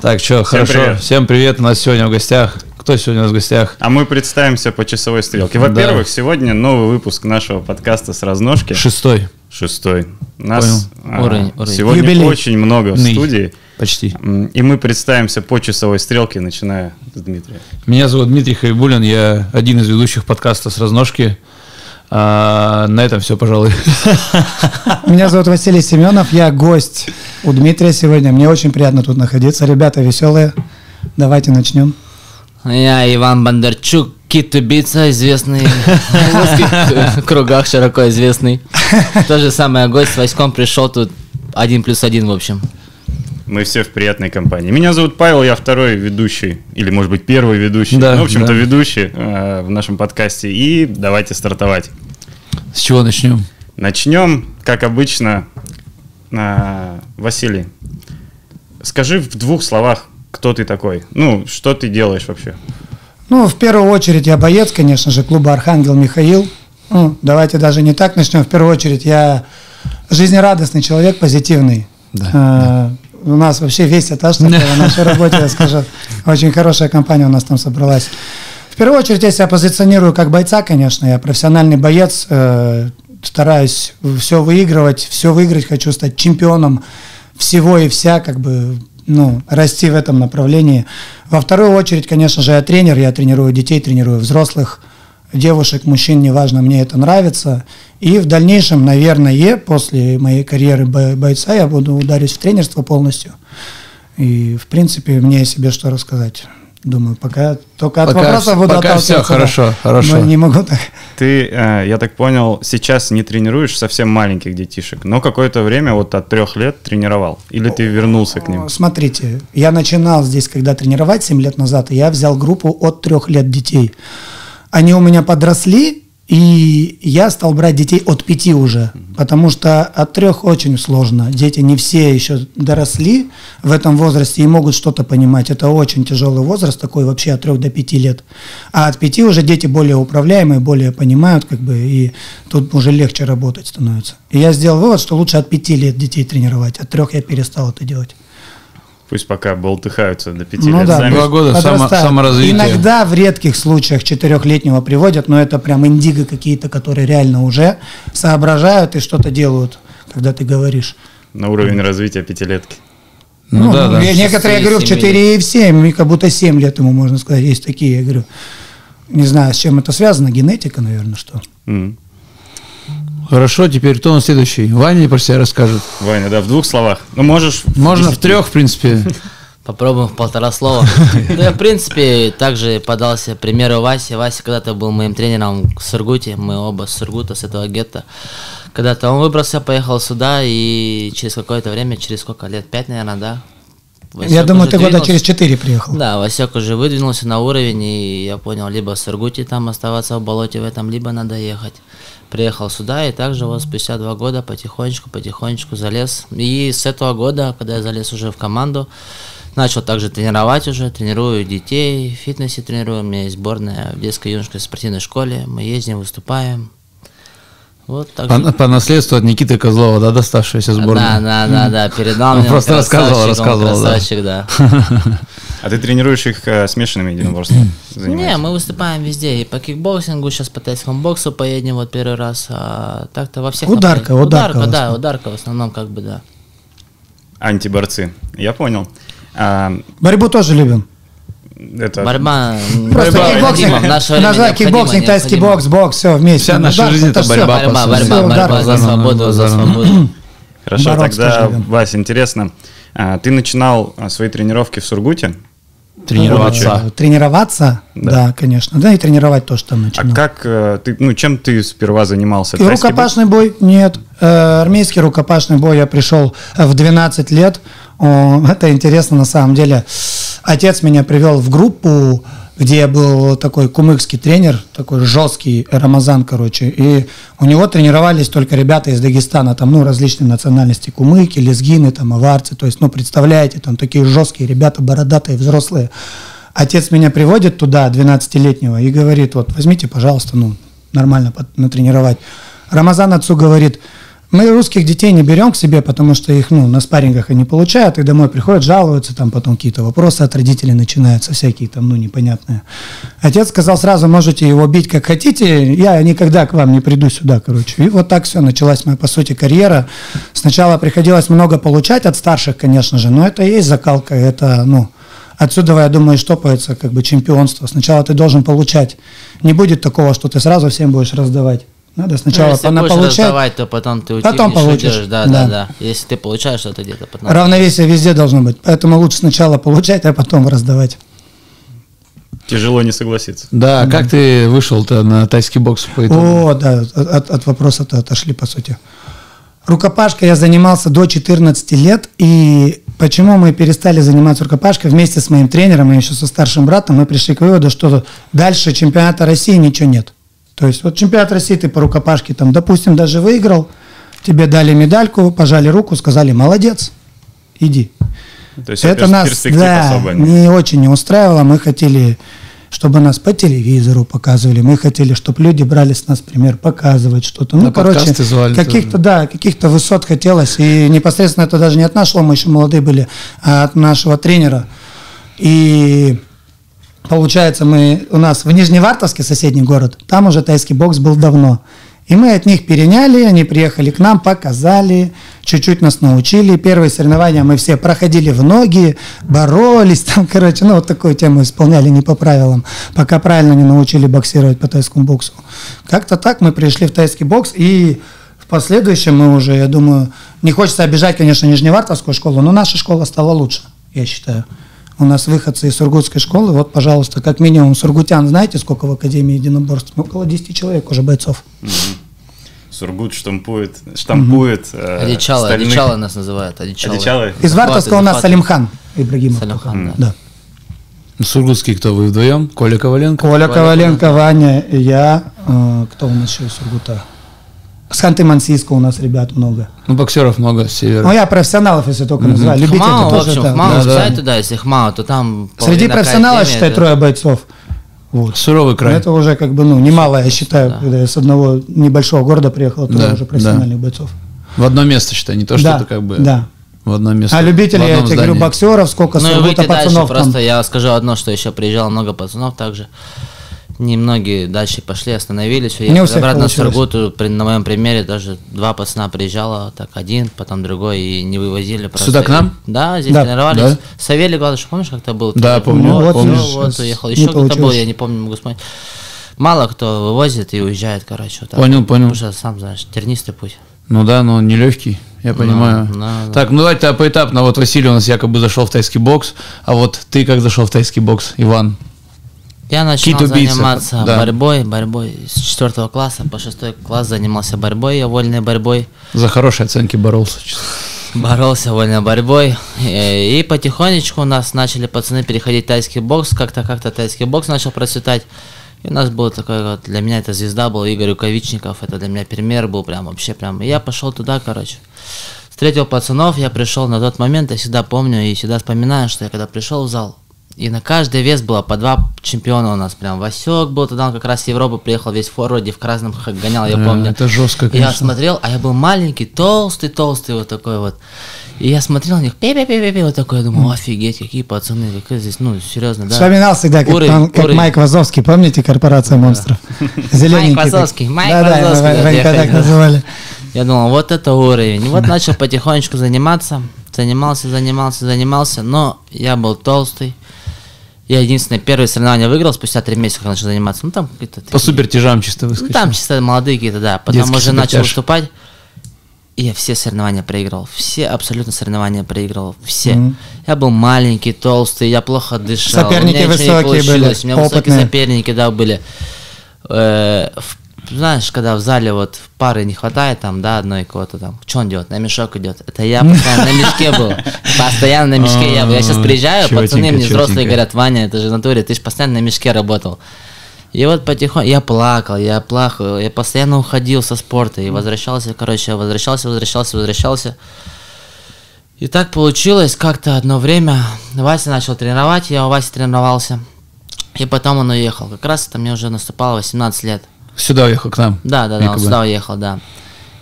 Так, что, хорошо. привет. Всем привет. У нас сегодня в гостях. Кто сегодня у нас в гостях? А мы представимся по часовой стрелке. Во-первых, сегодня новый выпуск нашего подкаста с разножки. Шестой. Шестой. Нас а, Уровень, уровень. сегодня Юбилей. очень много в студии. Почти. И мы представимся по часовой стрелке, начиная с Дмитрия. Меня зовут Дмитрий Хайбулин. Я один из ведущих подкаста с разножки. А, на этом все, пожалуй. Меня зовут Василий Семенов, я гость у Дмитрия сегодня. Мне очень приятно тут находиться. Ребята веселые. Давайте начнем. Я Иван Бондарчук, кит-убийца, известный в кругах, широко известный. То же самое, гость с Васьком пришел тут один плюс один, в общем. Мы все в приятной компании. Меня зовут Павел, я второй ведущий, или, может быть, первый ведущий. Да, ну, в общем-то, да. ведущий э, в нашем подкасте. И давайте стартовать. С чего начнем? Начнем, как обычно. А, Василий, скажи в двух словах, кто ты такой? Ну, что ты делаешь вообще? Ну, в первую очередь я боец, конечно же, клуба «Архангел» Михаил. Ну, давайте даже не так начнем. В первую очередь я жизнерадостный человек, позитивный. Да, А, У нас вообще весь этаж такой в нашей работе, я скажу. Очень хорошая компания у нас там собралась. В первую очередь я себя позиционирую как бойца, конечно. Я профессиональный боец. э, Стараюсь все выигрывать, все выиграть. Хочу стать чемпионом всего и вся, как бы, ну, расти в этом направлении. Во вторую очередь, конечно же, я тренер. Я тренирую детей, тренирую взрослых, девушек, мужчин, неважно, мне это нравится. И в дальнейшем, наверное, после моей карьеры бо- бойца я буду ударить в тренерство полностью. И, в принципе, мне о себе что рассказать. Думаю, пока только от Пока вопросов вс- буду пока да. хорошо, хорошо. Но не могу так. Ты, э, я так понял, сейчас не тренируешь совсем маленьких детишек, но какое-то время вот от трех лет тренировал. Или ты вернулся к ним? Смотрите, я начинал здесь, когда тренировать 7 лет назад, и я взял группу от трех лет детей. Они у меня подросли, и я стал брать детей от пяти уже, потому что от трех очень сложно. Дети не все еще доросли в этом возрасте и могут что-то понимать. Это очень тяжелый возраст, такой вообще от трех до пяти лет. А от пяти уже дети более управляемые, более понимают, как бы, и тут уже легче работать становится. И я сделал вывод, что лучше от пяти лет детей тренировать, от трех я перестал это делать. Пусть пока болтыхаются до пяти Ну лет да, сами. Два года само- саморазвитие. Иногда в редких случаях четырехлетнего приводят, но это прям индиго какие-то, которые реально уже соображают и что-то делают, когда ты говоришь. На уровень развития пятилетки. Ну, да, да. я- Некоторые, я говорю, в Шести, 4 и в 7, и как будто 7 лет ему, можно сказать, есть такие, я говорю. Не знаю, с чем это связано, генетика, наверное, что. М. Хорошо, теперь кто нас следующий? Ваня про себя расскажет. Ваня, да, в двух словах. Ну, можешь... Можно в трех, в принципе. Попробуем в полтора слова. Да, я, в принципе, также подался примеру Васи. Вася когда-то был моим тренером в Сургуте. Мы оба с Сургута, с этого гетто. Когда-то он выбрался, поехал сюда, и через какое-то время, через сколько лет? Пять, наверное, да? я Васек думаю, уже ты года через 4 приехал. Да, Васек уже выдвинулся на уровень, и я понял, либо в Сургуте там оставаться в болоте в этом, либо надо ехать. Приехал сюда, и также вот спустя два года потихонечку, потихонечку залез. И с этого года, когда я залез уже в команду, начал также тренировать уже, тренирую детей, в фитнесе тренирую, у меня есть сборная в детской юношеской спортивной школе, мы ездим, выступаем. Вот так По, же. по наследству от Никиты Козлова, да, доставшаяся Да, сборная. да, да, да, передал Он мне. просто рассказывал, рассказывал, да. красавчик, да. А ты тренируешь их э, смешанными единоборствами? Не, мы выступаем везде. И по кикбоксингу, сейчас по тайскому боксу поедем вот первый раз. А так-то во всех... Ударка, ударка Ударка, да, ударка в основном как бы, да. Антиборцы. Я понял. А, Борьбу тоже любим. это... Борьба... Просто Борьба кикбоксинг, назвать кикбоксинг, тайский бокс, бокс, все вместе. Вся наша Удар, жизнь это борьба, Борьба, по борьба, сути. Всё, борьба, удар, за удар, свободу, за удар. свободу. Хорошо, Бороться тогда. Вась, интересно. а, Ты начинал а, свои тренировки в Сургуте? Тренироваться. Тренироваться, Да. да. конечно. Да, и тренировать тоже там А начинал. как э, ты, ну, чем ты сперва занимался? И рукопашный бой? Нет. Э, армейский рукопашный бой я пришел э, в 12 лет. О, это интересно на самом деле. Отец меня привел в группу, где я был такой кумыкский тренер, такой жесткий Рамазан, короче. И у него тренировались только ребята из Дагестана, там, ну, различные национальности, кумыки, лезгины, там, аварцы. То есть, ну, представляете, там такие жесткие ребята, бородатые, взрослые. Отец меня приводит туда, 12-летнего, и говорит, вот, возьмите, пожалуйста, ну, нормально натренировать. Рамазан отцу говорит, Мы русских детей не берем к себе, потому что их, ну, на спаррингах они получают, и домой приходят, жалуются, там потом какие-то вопросы от родителей начинаются, всякие там, ну, непонятные. Отец сказал сразу, можете его бить как хотите, я никогда к вам не приду сюда, короче. И вот так все, началась моя, по сути, карьера. Сначала приходилось много получать от старших, конечно же, но это и есть закалка, это, ну, Отсюда, я думаю, штопается как бы чемпионство. Сначала ты должен получать. Не будет такого, что ты сразу всем будешь раздавать. Надо сначала ну, если она получать. раздавать, то потом ты Потом утихнешь, получишь. Да, Да. да, да, Если ты получаешь что-то где-то, потом... Равновесие везде должно быть. Поэтому лучше сначала получать, а потом раздавать. Тяжело не согласиться. Да, как ты вышел-то на тайский бокс по итогу? О, да, от, от вопроса-то отошли, по сути. Рукопашкой я занимался до 14 лет, и почему мы перестали заниматься рукопашкой вместе с моим тренером и еще со старшим братом, мы пришли к выводу, что дальше чемпионата России ничего нет. То есть вот чемпионат России ты по рукопашке там, допустим, даже выиграл, тебе дали медальку, пожали руку, сказали, молодец, иди. То есть Это нас да, не очень не устраивало. Мы хотели, чтобы нас по телевизору показывали. Мы хотели, чтобы люди брали с нас пример, показывать что-то. Ну, На короче, каких-то, да, каких-то высот хотелось. И непосредственно это даже не от нашего, мы еще молодые были, а от нашего тренера. И получается, мы у нас в Нижневартовске, соседний город, там уже тайский бокс был давно. И мы от них переняли, они приехали к нам, показали, чуть-чуть нас научили. Первые соревнования мы все проходили в ноги, боролись там, короче, ну вот такую тему исполняли не по правилам, пока правильно не научили боксировать по тайскому боксу. Как-то так мы пришли в тайский бокс, и в последующем мы уже, я думаю, не хочется обижать, конечно, Нижневартовскую школу, но наша школа стала лучше, я считаю. У нас выходцы из Сургутской школы, вот, пожалуйста, как минимум сургутян, знаете, сколько в Академии единоборств? Около 10 человек уже бойцов. Сургут штампует, штампует э, Одичало, стальных- одичало нас называют. Одичало. Одичало? Из Вартовска у нас. Салимхан Ибрагимов. Салимхан, да. Да. Ну, Сургутский кто вы вдвоем? Коля Коваленко? Коля Коля Коваленко, Ваня, и я. э, кто у нас еще из Сургута? С Ханты-Мансийска у нас ребят много. Ну, боксеров много с севера. Ну, я профессионалов, если только называю. Любители Хмао, в тоже общем, это, Хмао, да, да. кстати, да, если Хмао, то там... Среди профессионалов, считай, это- трое бойцов. Вот. Суровый край. Это уже как бы, ну, немало, я считаю, Да. когда я с одного небольшого города приехал, трое Да, уже профессиональных бойцов. В одно место, считай, не то, что да, это как бы да. в одно место. А любители, в я тебе говорю, боксеров, сколько Ну и Сургута выйти дальше, пацанов там. просто я скажу одно, что еще приезжало много пацанов также. Немногие дальше пошли, остановились, Не у всех обратно в получилось. Сургуту. При- На моем примере даже два пацана приезжало, так один, потом другой, и не вывозили. просто. Сюда к нам? Да, здесь Да. тренировались. Да? Савелий Гладыш, помнишь, как-то был? Да, Ты- помню, Вот, помню. всё, вот, уехал. Еще кто-то был, я не помню, могу вспомнить. Мало кто вывозит и уезжает, короче. вот так. Понял, понял. Потому что, сам знаешь, тернистый путь. Ну да, но он нелегкий, я понимаю. да, да. Так, ну давайте а поэтапно. Вот Василий у нас якобы зашел в тайский бокс, а вот ты как зашел в тайский бокс, Иван? Я начал Кит-убийца, заниматься да. борьбой, борьбой с четвертого класса. По шестой класс занимался борьбой, я вольной борьбой, За хорошие оценки боролся. боролся вольной борьбой, и, и потихонечку у нас начали пацаны переходить в тайский бокс, как-то как-то тайский бокс начал процветать, и у нас был такой вот, для меня это звезда был Игорь Рукавичников, это для меня пример был прям вообще прям, и я пошел туда, короче. Встретил пацанов, я пришел на тот момент, я всегда помню и всегда вспоминаю, что я когда пришел в зал, и на каждый вес было по два чемпиона у нас. Прям Васек был, тогда он как раз с Европы приехал, весь в форварде, в красном гонял, я помню. это жестко, И Я конечно. смотрел, а я был маленький, толстый, толстый вот такой вот. И я смотрел на них, пи пи пи пи вот такой, я думаю, офигеть, какие пацаны, какие здесь, ну, серьезно, да. Вспоминал всегда, как, Уровень, он- как уровень. Майк Вазовский, помните, корпорация монстров? Зелененький. Майк. Вазовский, Майк Вазовский, да, Ванька я так называли. Я думал, вот это уровень. И вот начал потихонечку заниматься, занимался, занимался, занимался, но я был толстый. Я единственное первое соревнование выиграл спустя три месяца, как начал заниматься. Ну там какие-то... По супер тяжам чисто Ну выскочил. там чисто молодые какие-то, да. Потом Детский уже начал супертяж. выступать. И я все соревнования проиграл. Все абсолютно соревнования проиграл. Все. Мгм. Я был маленький, толстый, я плохо дышал. Соперники у меня ничего не высокие были, У меня высокие опытные. соперники, да, были. Э, в- знаешь, когда в зале вот пары не хватает, там, да, одной кого-то там, что он делает? На мешок идет. Это я постоянно на мешке был. Постоянно на мешке я был. Я сейчас приезжаю, пацаны мне взрослые говорят, Ваня, это же в натуре, ты же постоянно на мешке работал. И вот потихоньку я плакал, я плакал, я постоянно уходил со спорта и возвращался, короче, возвращался, возвращался, возвращался. И так получилось, как-то одно время Вася начал тренировать, я у Васи тренировался. И потом он уехал. Как раз это мне уже наступало 18 лет. Сюда уехал к нам. Да, да, да, он сюда уехал, да.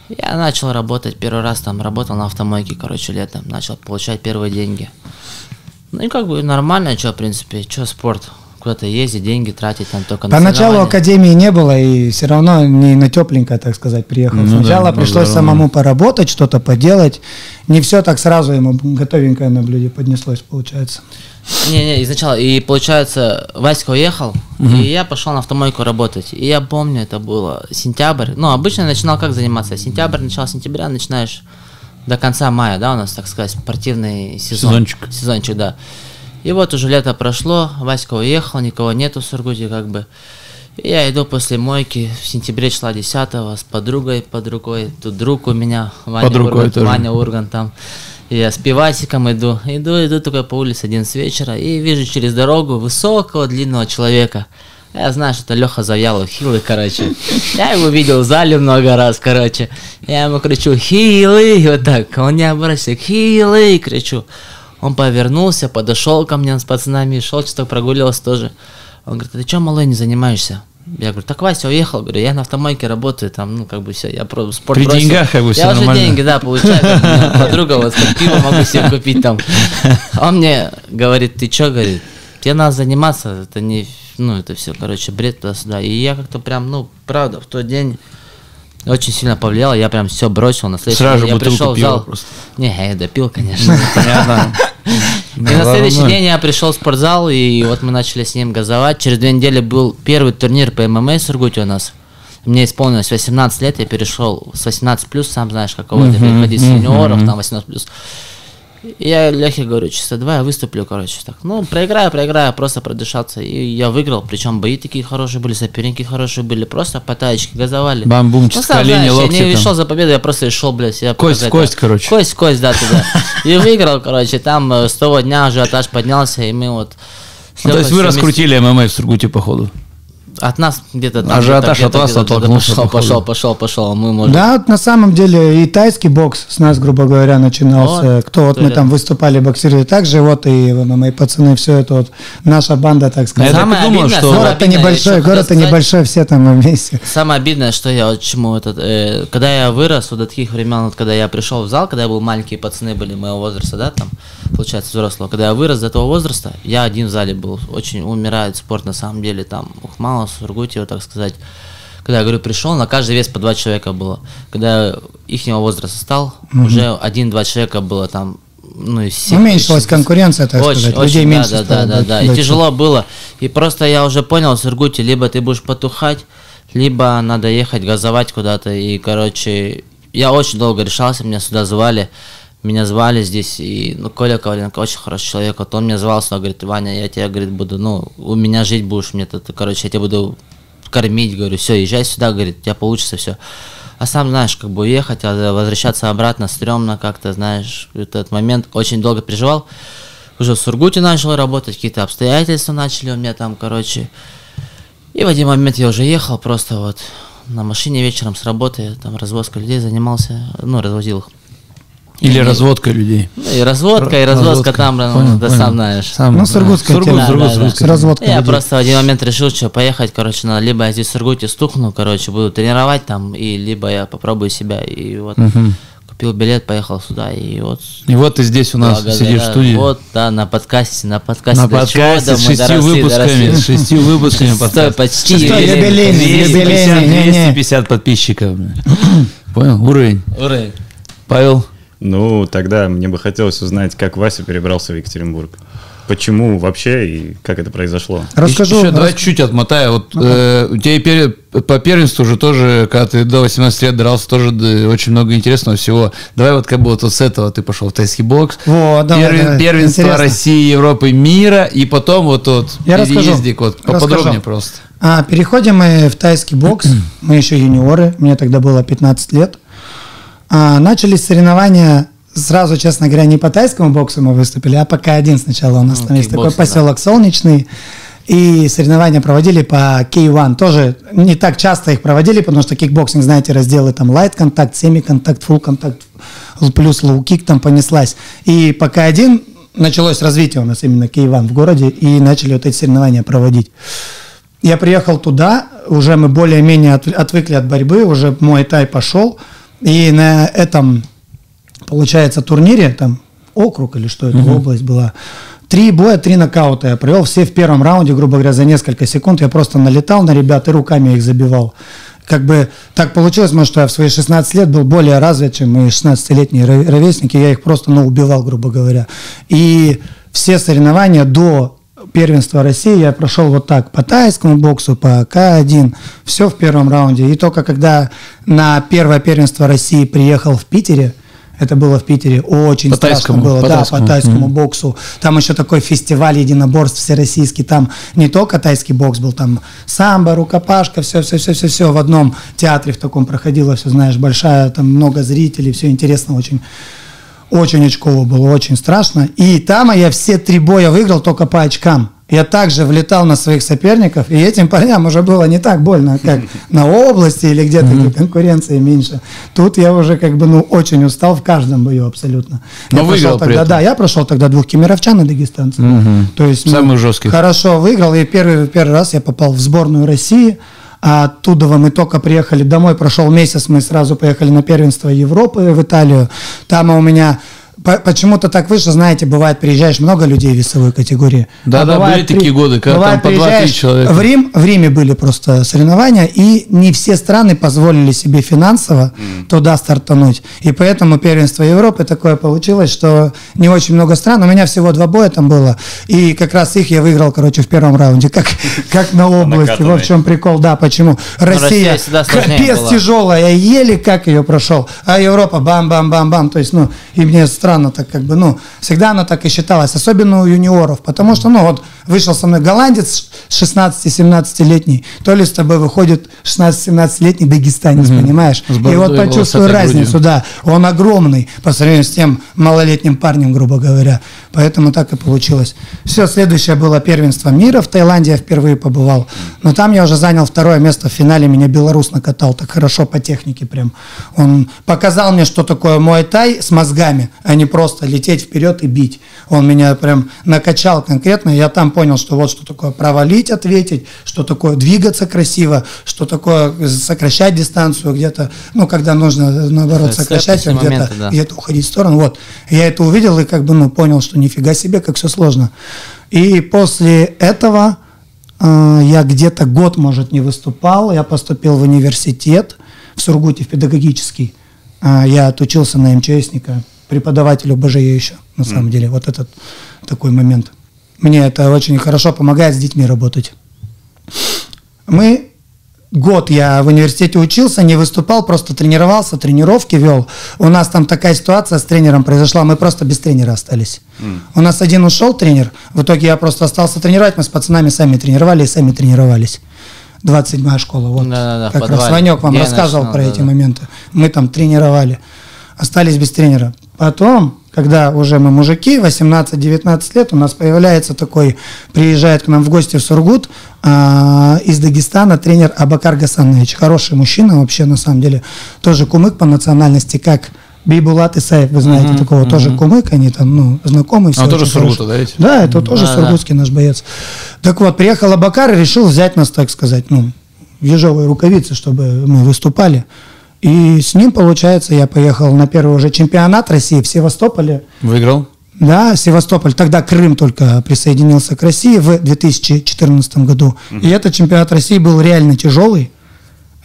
Я начал работать первый раз, там работал на автомойке, короче, летом. Начал получать первые деньги. Ну и как бы нормально, что, в принципе, что спорт. Куда-то ездить, деньги тратить там только на Поначалу академии не было, и все равно не на тепленькое, так сказать, приехал. Ну Сначала ну пришлось да. самому поработать, что-то поделать. Не все так сразу ему готовенькое на блюде поднеслось, получается. Не-не, изначально. И получается, Васька уехал, и я пошел на автомойку работать. И я помню, это было сентябрь. Ну, обычно я начинал как заниматься? Сентябрь, начало сентября начинаешь до конца мая, да, у нас, так сказать, спортивный сезон. Сезончик. Сезончик, да. И вот уже лето прошло, Васька уехал, никого нету в Сургуте, как бы. И я иду после мойки в сентябре числа 10 с подругой под рукой. Тут друг у меня, Ваня Под рукой Ургант, тоже. Ваня Ургант там. И я с пивасиком иду, иду, иду такой по улице один с вечера и вижу через дорогу высокого длинного человека. Я знаю, что это Леха Завьялов, хилый, короче. Я его видел в зале много раз, короче. Я ему кричу, хилый, вот так. Он не обращается, хилый, кричу. Он повернулся, подошел ко мне с пацанами, шел, что-то прогуливался тоже. Он говорит, а ты что, малой, не занимаешься? Я говорю, так Вася уехал, говорю, я на автомойке работаю, там, ну, как бы все, я про спорт При бросил. деньгах, как бы, всё Я уже нормально. деньги, да, получаю, как подруга, вот, как пиво могу себе купить там. Он мне говорит, ты что, говорит, тебе надо заниматься, это не, ну, это все, короче, бред туда-сюда. И я как-то прям, ну, правда, в тот день очень сильно повлияло, я прям все бросил на следующий Сразу день. Я пришел в зал. просто. Не, я допил, конечно. Понятно. И на следующий день я пришел в спортзал, и вот мы начали с ним газовать. Через две недели был первый турнир по ММА в Сургуте у нас. Мне исполнилось 18 лет, я перешел с 18 плюс, сам знаешь, каково это переходить с юниоров, там 18 плюс. Я Лехе говорю, чисто давай я выступлю, короче, так. Ну, проиграю, проиграю, просто продышаться. И я выиграл, причем бои такие хорошие были, соперники хорошие были, просто по таечке газовали. Бам-бум, Ну, сам колени, знаешь, локти я не там. шел за победу, я просто шел, блядь, себя Кость показать, кость, да. короче. Кость кость, да, туда. И выиграл, короче, там э, с того дня ажиотаж поднялся, и мы вот... Ну, то есть вы раскрутили ММА в Сургуте, походу. От нас где-то там... Ажиотаж где-то- от вас оттолкнулся, Пошел, пошел, пошел, пошел, а мы можем... Да, вот на самом деле и тайский бокс с нас, грубо говоря, начинался. Вот, Кто вот мы там выступали, боксировали. Также вот и мои пацаны, все это вот наша банда, так Я сказать. так Самое и думал, обидное, что- Город-то обидное, небольшой, город-то сказать, небольшой, все там вместе. Самое обидное, что я вот чему этот, э, когда я вырос, вот до таких времен, вот когда я пришел в зал, когда я был маленький, пацаны были моего возраста, да, там, получается, взрослого. Когда я вырос до этого возраста, я один в зале был. Очень умирает спорт на самом деле, там, Ухмало, Сургутьево, так сказать. Когда я говорю, пришел, на каждый вес по два человека было. Когда их возраста стал, уже один-два человека было там, ну и все. Уменьшилась конкуренция, так Очень, сказать. очень, Людей да, меньше да, стало да, да, да. И тяжело было. И просто я уже понял в Сургуте, либо ты будешь потухать, либо надо ехать газовать куда-то. И, короче, я очень долго решался, меня сюда звали. Меня звали здесь, и ну, Коля Коваленко очень хороший человек. Вот он меня звал сюда, говорит, Ваня, я тебя, говорит, буду, ну, у меня жить будешь, мне тут, короче, я тебя буду кормить, говорю, все, езжай сюда, говорит, у тебя получится все. А сам знаешь, как бы уехать, а возвращаться обратно стрёмно как-то, знаешь, этот момент очень долго переживал. Уже в Сургуте начал работать, какие-то обстоятельства начали у меня там, короче. И в один момент я уже ехал просто вот на машине вечером с работы, там развозка людей занимался, ну, развозил их. Или разводка людей. Ну, и разводка, и развозка там, ну, Понял, да понял. сам знаешь. Сам, Ну, да. сургутская Сургут, тема. Сургут, Да, да, Сургут. С разводкой Я людей. просто в один момент решил, что поехать, короче, надо либо я здесь в Сургуте стукну, короче, буду тренировать там, и либо я попробую себя. И вот купил билет, поехал сюда, и вот И вот ты здесь у нас благодаря- сидишь в студии. Вот, да, на подкасте, на подкасте. на до подкасте чего, с да, шестью выпусками. С шестью выпусками подкаста. почти Шестой юбилей. юбилейный, 250, юбилейный, не-не. 250 подписчиков. Понял? Уровень. Уровень. Павел, Ну, тогда мне бы хотелось узнать, как Вася перебрался в Екатеринбург. Почему вообще и как это произошло? Расскажу. Еще, рас- давай чуть-чуть отмотаю. Вот э, у тебя и пере- по первенству уже тоже, когда ты до 18 лет дрался, тоже да, очень много интересного всего. Давай вот как бы вот, вот с этого ты пошел в тайский бокс. Вот, давай, Первен- давай. Первенство Интересно. России, Европы, мира, и потом вот тот Я расскажу. переездик, вот поподробнее Расскажу. просто. А, переходим мы в тайский бокс. Мы еще юниоры. Мне тогда было 15 лет. А, начались соревнования сразу, честно говоря, не по тайскому боксу мы выступили, а по К1 сначала. У нас Ну, там есть такой кикбоксинг, да. поселок Солнечный. И соревнования проводили по K1. Тоже не так часто их проводили, потому что кикбоксинг, знаете, разделы там light contact, semi contact, full contact, плюс low kick там понеслась. И по К1 началось развитие у нас именно K1 в городе, и начали вот эти соревнования проводить. Я приехал туда, уже мы более-менее от- отвыкли от борьбы, уже мой тай пошел. И на этом, получается, турнире, там округ или что это, область была, Три боя, три нокаута я провел, все в первом раунде, грубо говоря, за несколько секунд. Я просто налетал на ребят и руками их забивал. Как бы так получилось, может, что я в свои 16 лет был более развит, чем мои 16-летние ро- ровесники. Я их просто, ну, убивал, грубо говоря. И все соревнования до первенства России я прошел вот так, по тайскому боксу, по К1, все в первом раунде. И только когда на первое первенство России приехал в Питере, это было в Питере, очень По страшно тайскому, было, по да, тайскому. по тайскому боксу. Там еще такой фестиваль единоборств всероссийский. Там не только тайский бокс был, там самбо, рукопашка, все, все, все, все, все в одном театре в таком проходило, все, знаешь, большая, там много зрителей, все интересно очень. Очень очково было, очень страшно. И там я все три боя выиграл только по очкам. Я также влетал на своих соперников, и этим парням уже было не так больно, как на области или где-то, где конкуренции меньше. Тут я уже как бы, ну, очень устал в каждом бою абсолютно. Но я выиграл тогда, да, я прошел тогда двух кемеровчан и дагестанцев. То есть, ну, Самых жестких. Хорошо выиграл, и первый, первый раз я попал в сборную России. А оттуда мы только приехали домой, прошел месяц, мы сразу поехали на первенство Европы в Италию. Там у меня по- почему-то так вышло, знаете, бывает, приезжаешь много людей в весовой категории. Да, А да, бывает, были такие годы, когда бывает, там по 2-3 приезжаешь человека. В Рим, в Риме были просто соревнования, и не все страны позволили себе финансово туда стартануть. И поэтому первенство Европы такое получилось, что не очень много стран. У меня всего два боя там было. И как раз их я выиграл, короче, в первом раунде. Как, как на области. Вот в чем прикол, да, почему. Россия, Россия сложнее капец тяжелая, еле как ее прошел. А Европа бам-бам-бам-бам. То есть, ну, и мне странно так как бы, ну, всегда она так и считалась, особенно у юниоров, потому что, ну, вот вышел со мной голландец 16-17-летний, то ли с тобой выходит 16-17-летний дагестанец, понимаешь? С И вот волосатой разницу, грудью. да. Он огромный по сравнению с тем малолетним парнем, грубо говоря. Поэтому так и получилось. Все, следующее было первенство мира. В Таиланде я впервые побывал. Но там я уже занял второе место в финале. Меня белорус накатал так хорошо по технике прям. Он показал мне, что такое мой тай с мозгами, а не просто лететь вперед и бить. Он меня прям накачал конкретно. Я там понял, что вот что такое провалить, ответить, что такое двигаться красиво, что такое сокращать дистанцию где-то, ну, когда нужно, наоборот, сокращать, а где-то да. где-то уходить в сторону. Вот. Я это увидел и как бы, ну, понял, что нифига себе, как все сложно. И после этого э, я где-то год, может, не выступал. Я поступил в университет в Сургуте, в педагогический. А, я отучился на МЧСника, преподавателю БЖЕ еще, на самом деле. Вот этот такой момент. Мне это очень хорошо помогает с детьми работать. Мы год я в университете учился, не выступал, просто тренировался, тренировки вел. У нас там такая ситуация с тренером произошла, мы просто без тренера остались. У нас один ушел тренер, в итоге я просто остался тренировать, мы с пацанами сами тренировали и сами тренировались. 27-я школа, вот Да-да-да, в как раз. Ванек вам Я рассказывал начинал, про эти да-да. моменты. Мы там тренировали, остались без тренера. Потом, когда уже мы мужики, 18-19 лет, у нас появляется такой, приезжает к нам в гости в Сургут а, из Дагестана тренер Абакар Гасанович. Хороший мужчина вообще, на самом деле. Тоже кумык по национальности, как Бейбулат Исаев, вы знаете такого, тоже кумык, они там, ну, знакомые. все Он тоже очень с Сургута, да, ведь? Да, это тоже Да, да. сургутский наш боец. Так вот, приехал Абакар и решил взять нас, так сказать, ну, в ежовые рукавицы, чтобы мы выступали. И с ним, получается, я поехал на первый уже чемпионат России в Севастополе. Выиграл? Да, Севастополь. Тогда Крым только присоединился к России в 2014 году. И этот чемпионат России был реально тяжелый.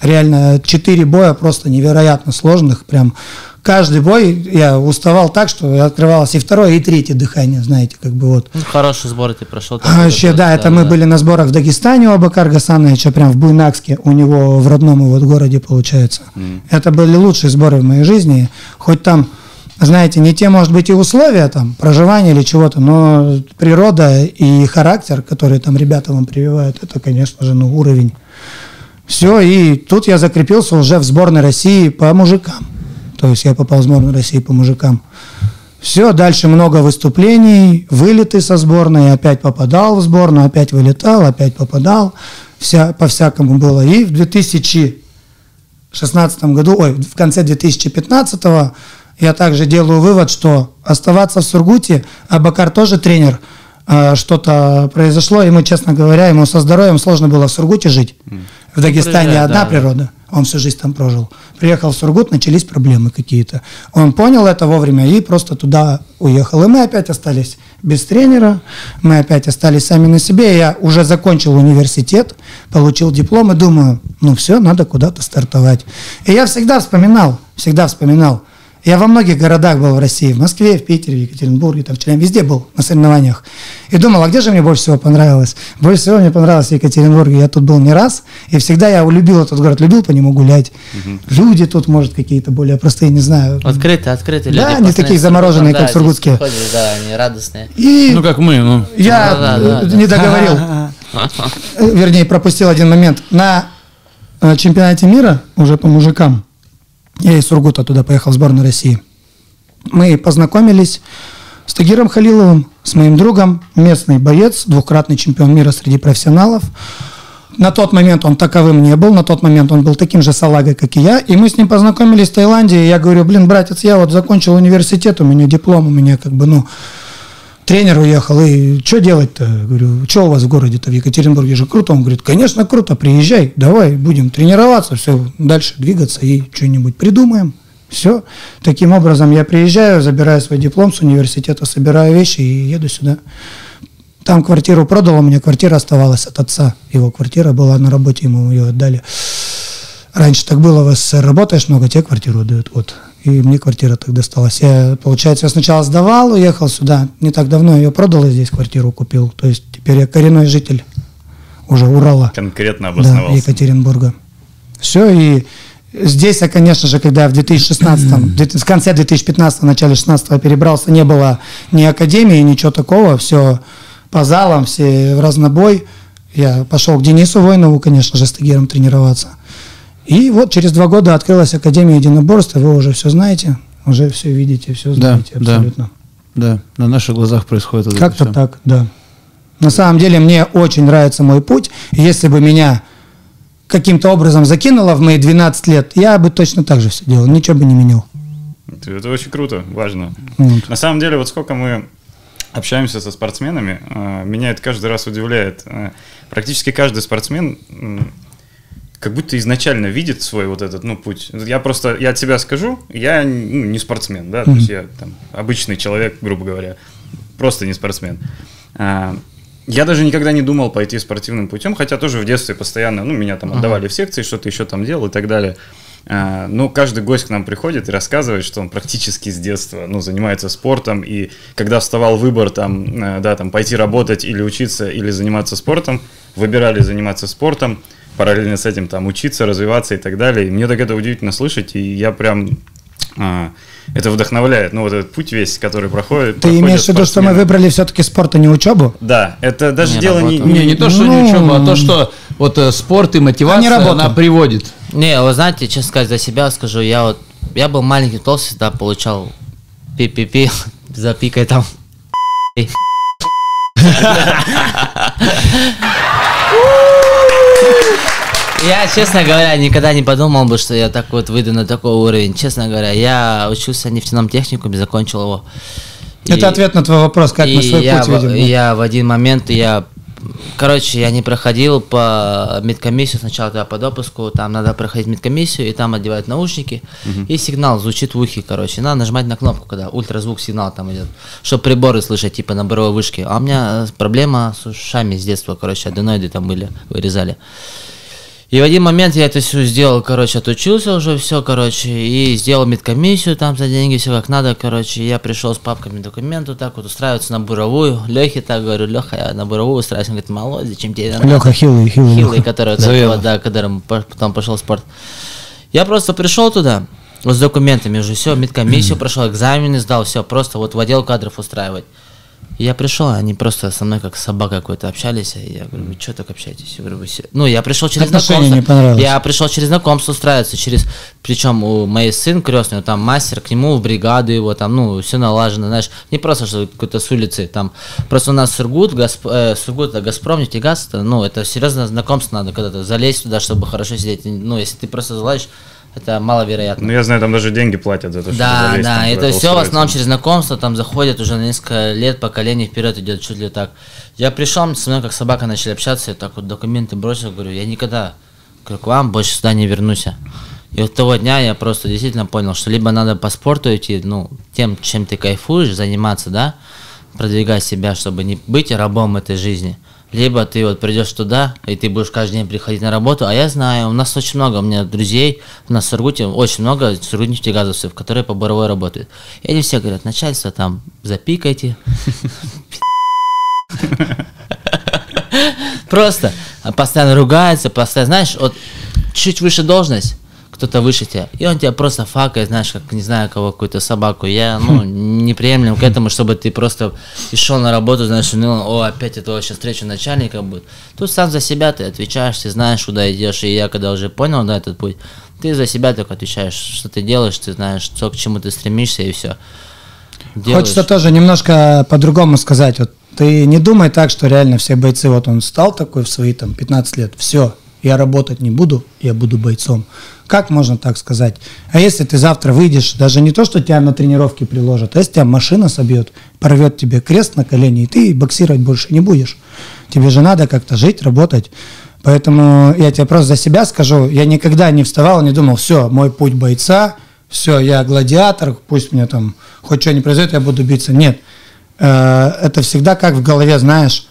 Реально, четыре боя просто невероятно сложных. Прям каждый бой я уставал так, что открывалось и второе, и третье дыхание, знаете, как бы вот. Ну, хороший сбор ты прошел. А, Вообще, да, это мы были на сборах в Дагестане у Абакар Гасановича, прям в Буйнакске, у него в родном вот городе, получается. Это были лучшие сборы в моей жизни. Хоть там, знаете, не те, может быть, и условия там, проживания или чего-то, но природа и характер, который там ребята вам прививают, это, конечно же, ну, уровень. Все, и тут я закрепился уже в сборной России по мужикам. То есть я попал в сборную России по мужикам. Все, дальше много выступлений, вылеты со сборной, опять попадал в сборную, опять вылетал, опять попадал, вся, по-всякому было. И в 2016 году, ой, в конце 2015 я также делаю вывод, что оставаться в Сургуте, а Бакар тоже тренер, а, что-то произошло, ему, честно говоря, ему со здоровьем сложно было в Сургуте жить. В Дагестане одна да. природа, он всю жизнь там прожил. Приехал в Сургут, начались проблемы какие-то. Он понял это вовремя и просто туда уехал. И мы опять остались без тренера, мы опять остались сами на себе. Я уже закончил университет, получил диплом и думаю, ну все, надо куда-то стартовать. И я всегда вспоминал, всегда вспоминал. Я во многих городах был в России, в Москве, в Питере, в Екатеринбурге, там, в Челябинске, везде был на соревнованиях. И думал, а где же мне больше всего понравилось? Больше всего мне понравилось в Екатеринбурге. Я тут был не раз, и всегда я любил этот город, любил по нему гулять. Люди тут, может, какие-то более простые, не знаю. Открытые, открытые Да, люди. не постоянно такие замороженные, как да, сургутские. ходят, Да, они радостные. И Ну, как мы, ну. я Да, да, да. не договорил. Вернее, пропустил один момент. На э, чемпионате мира, уже по мужикам, я из Сургута туда поехал в сборную России. Мы познакомились с Тагиром Халиловым, с моим другом, местный боец, двукратный чемпион мира среди профессионалов. На тот момент он таковым не был, на тот момент он был таким же салагой, как и я. И мы с ним познакомились в Таиланде, и я говорю, блин, братец, я вот закончил университет, у меня диплом, у меня как бы, ну, тренер уехал, и что делать-то? Говорю, что у вас в городе-то, в Екатеринбурге же круто? Он говорит, конечно, круто, приезжай, давай, будем тренироваться, все, дальше двигаться и что-нибудь придумаем. Все. Таким образом, я приезжаю, забираю свой диплом с университета, собираю вещи и еду сюда. Там квартиру продал, у меня квартира оставалась от отца. Его квартира была на работе, ему ее отдали. Раньше так было, в СССР работаешь много, тебе квартиру отдают. Вот. И мне квартира так досталась. Я, получается, я сначала сдавал, уехал сюда. Не так давно ее продал и здесь квартиру купил. То есть теперь я коренной житель уже Урала. Конкретно Да, обосновался. Екатеринбурга. Все, и здесь я, конечно же, когда в 2016, в конце 2015, начале 16 перебрался, не было ни академии, ничего такого, все по залам, все в разнобой. Я пошел к Денису Войнову, конечно же, с Тагиром тренироваться. И вот через два года открылась Академия единоборства, вы уже все знаете, уже все видите, все Да, знаете да. абсолютно. Да, на наших глазах происходит это Как-то всё. так, да. На самом деле мне очень нравится мой путь. Если бы меня каким-то образом закинуло в мои 12 лет, я бы точно так же все делал, ничего бы не менял. Это, очень круто, важно. Вот. На самом деле, вот сколько мы общаемся со спортсменами, э, меня это каждый раз удивляет. Э, Практически каждый спортсмен как будто изначально видит свой вот этот, ну, путь. Я просто, я от себя скажу, я ну, не спортсмен, да, то есть я там обычный человек, грубо говоря, просто не спортсмен. А, Я даже никогда не думал пойти спортивным путем, хотя тоже в детстве постоянно, ну, меня там отдавали в секции, что-то еще там делал и так далее. А, Но каждый гость к нам приходит и рассказывает, что он практически с детства, ну, занимается спортом, и когда вставал выбор там, э, да, там, пойти работать или учиться, или заниматься спортом, выбирали заниматься спортом, параллельно с этим там учиться, развиваться и так далее. И мне так это удивительно слышать, и я прям а, это вдохновляет. Ну, вот этот путь весь, который проходит. Ты имеешь в виду, что мы выбрали все-таки спорт, а не учебу? Да, это даже Не дело не, работа. Не, не то, что не Ну, учеба, а то, что вот э, спорт и мотивация, А не работа. она приводит. Не, вы знаете, честно сказать, за себя скажу, я вот, я был маленький толстый, всегда получал пи-пи-пи, за пикой там. Я, честно говоря, никогда не подумал бы, что я так вот выйду на такой уровень. Честно говоря, я учился в нефтяном техникуме, закончил его. Это И- ответ на твой вопрос, как мы свой я, путь в- видим. да. я в один момент, я, короче, я не проходил по медкомиссию, сначала туда по допуску, там надо проходить медкомиссию, и там одевают наушники, и сигнал звучит в ухе, короче, надо нажимать на кнопку, когда ультразвук сигнал там идет, чтобы приборы слышать, типа на боровой вышке. А у меня э, проблема с ушами с детства, короче, аденоиды там были, вырезали. И в один момент я это все сделал, короче, отучился уже все, короче, и сделал медкомиссию там за деньги, все как надо, короче. Я пришел с папками документов, так вот устраиваться на буровую. Лехе так говорю, Леха, я на буровую устраиваюсь. Он говорит, молодец, зачем тебе это надо?» Леха хилый, хилый. Хилый, который вот да, которым по- потом пошел в спорт. Я просто пришел туда с документами уже, все, медкомиссию прошел, экзамены сдал, все, просто вот в отдел кадров устраивать. Я пришел, они просто со мной как собака какой-то общались, и я говорю, вы что так общаетесь? Я говорю, Ну, я пришел через Отношения знакомство. не понравилось. Я пришел через знакомство устраиваться, через, причем у моей сын крестный, там мастер, к нему в бригаду его, там, ну, все налажено, знаешь, не просто, что какой-то с улицы, там, просто у нас Сургут, Газп, э, Сургут, это Газпром, нефтегаз, это, ну, это серьезно знакомство надо когда-то залезть туда, чтобы хорошо сидеть, ну, если ты просто залазишь, это маловероятно. Ну, я знаю, там даже деньги платят за то, что Да, залезть да, там это все в основном через знакомство, там заходят уже на несколько лет, поколений вперед идет, чуть ли так. Я пришел, со мной как собака начали общаться, я так вот документы бросил, говорю, я никогда к вам больше сюда не вернусь. И вот того дня я просто действительно понял, что либо надо по спорту идти, ну, тем, чем ты кайфуешь, заниматься, да, продвигать себя, чтобы не быть рабом этой жизни. Либо ты вот придешь туда, и ты будешь каждый день приходить на работу. А я знаю, у нас очень много, у меня друзей, у нас в Сургуте очень много сургутнефтегазовцев, которые по буровой работают. И они все говорят, начальство там, запикайте. Просто постоянно ругается, постоянно, знаешь, вот чуть выше должность, кто-то выше тебя, и он тебя просто факает, знаешь, как, не знаю, кого, какую-то собаку. Я, ну, не приемлем к этому, чтобы ты просто и шел на работу, знаешь, ну, о, опять этого сейчас встречу начальника будет. Тут сам за себя ты отвечаешь, ты знаешь, куда идешь, и я когда уже понял, да, этот путь, ты за себя только отвечаешь, что ты делаешь, ты знаешь, что, к чему ты стремишься, и все. Делаешь. Хочется тоже немножко по-другому сказать, вот ты не думай так, что реально все бойцы, вот он стал такой в свои там 15 лет, все, я работать не буду, я буду бойцом. Как можно так сказать? А если ты завтра выйдешь, даже не то, что тебя на тренировке приложат, а если тебя машина собьет, порвет тебе крест на колени, и ты боксировать больше не будешь. Тебе же надо как-то жить, работать. Поэтому я тебе просто за себя скажу, я никогда не вставал, не думал, все, мой путь бойца, все, я гладиатор, пусть мне там хоть что не произойдет, я буду биться. Нет, э, это всегда как в голове, знаешь,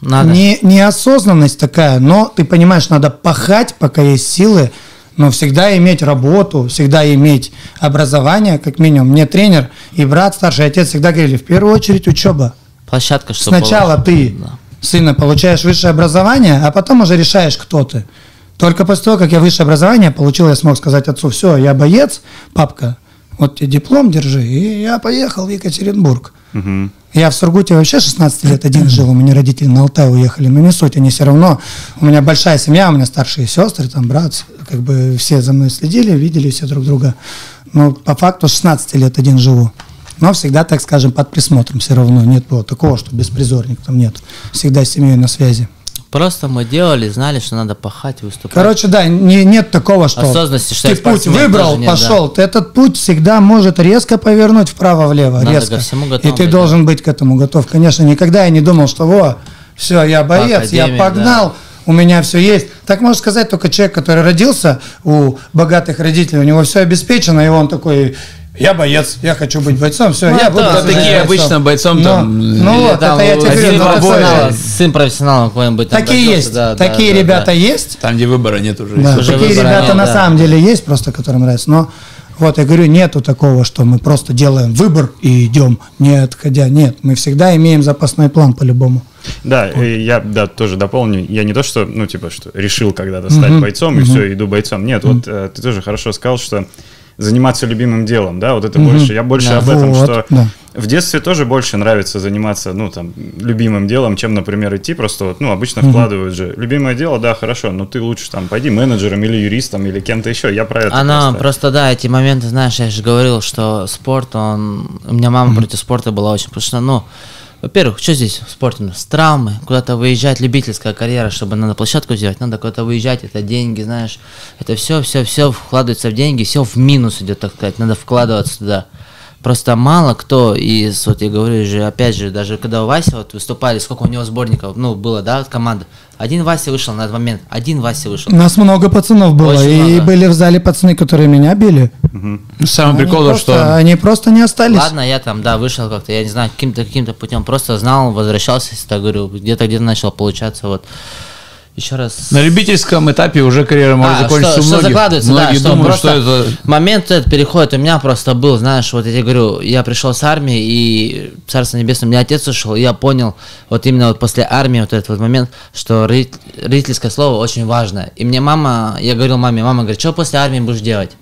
надо. Не, неосознанность такая, но ты понимаешь, надо пахать, пока есть силы, но всегда иметь работу, всегда иметь образование, как минимум. Мне тренер и брат, старший отец всегда говорили, в первую очередь учеба. Площадка, чтобы Сначала было... ты, да. сына, получаешь высшее образование, а потом уже решаешь, кто ты. Только после того, как я высшее образование получил, я смог сказать отцу, все, я боец, папка, вот тебе диплом держи, и я поехал в Екатеринбург. Угу. Я в Сургуте вообще 16 лет один жил, у меня родители на Алтай уехали, но не суть, они все равно, у меня большая семья, у меня старшие сестры, там брат, как бы все за мной следили, видели все друг друга. Но по факту 16 лет один живу. Но всегда, так скажем, под присмотром все равно. Нет было такого, что беспризорник там нет. Всегда с семьей на связи. Просто мы делали, знали, что надо пахать, выступать. Короче, да, не, нет такого, что Осознанности, что ты путь выбрал, нет, пошел. Да. Этот путь всегда может резко повернуть вправо-влево, резко. Ко всему готов И ты быть, должен да. быть к этому готов. Конечно, никогда я не думал, что во, все, я боец, я погнал. Да у меня все есть. Так можно сказать только человек, который родился у богатых родителей, у него все обеспечено, и он такой, я боец, я хочу быть бойцом, все, ну, я буду да, такие бойцом. обычно бойцом но, там. Ну вот, там, это я тебе говорю, ну, профессионал, сын профессионала какой-нибудь. Такие есть, да, такие да, ребята да. есть. Там, где выбора нет уже. Да, уже такие ребята нет, на да. самом деле есть, просто которым нравится, но вот я говорю, нету такого, что мы просто делаем выбор и идем, не отходя. Нет, мы всегда имеем запасной план по-любому. Да, вот. я да, тоже дополню. Я не то, что, ну, типа, что решил когда-то стать угу, бойцом угу. и все, иду бойцом. Нет, угу. вот э, ты тоже хорошо сказал, что заниматься любимым делом, да, вот это угу. больше, я больше да, об этом, вот, что да. в детстве тоже больше нравится заниматься, ну, там, любимым делом, чем, например, идти просто, вот, ну, обычно угу. вкладывают же, любимое дело, да, хорошо, но ты лучше там пойди менеджером или юристом или кем-то еще, я про это Она просто. просто, да, эти моменты, знаешь, я же говорил, что спорт, он, у меня мама угу. против спорта была очень, потому что, ну, во-первых, что здесь в спорте? С травмы, куда-то выезжать, любительская карьера, чтобы надо площадку сделать, надо куда-то выезжать, это деньги, знаешь, это все, все, все вкладывается в деньги, все в минус идет, так сказать, надо вкладываться туда. Просто мало кто из, вот я говорю же, опять же, даже когда у Вася вот выступали, сколько у него сборников, ну, было, да, команда. Один Вася вышел на этот момент, один Вася вышел. У нас много пацанов было, Очень и много. были в зале пацаны, которые меня били. Угу. Самое прикол, что... Они просто не остались. Ладно, я там, да, вышел как-то, я не знаю, каким-то каким-то путем, просто знал, возвращался, так говорю, где-то где-то начал получаться, вот еще раз... На любительском этапе уже карьера может а, закончиться что, многих. Что закладывается, многие да, думают, что, что это... Момент этот переход у меня просто был, знаешь, вот я тебе говорю, я пришел с армии, и Царство Небесное, у меня отец ушел, и я понял, вот именно вот после армии, вот этот вот момент, что родительское слово очень важно. И мне мама, я говорил маме, мама говорит, что после армии будешь делать?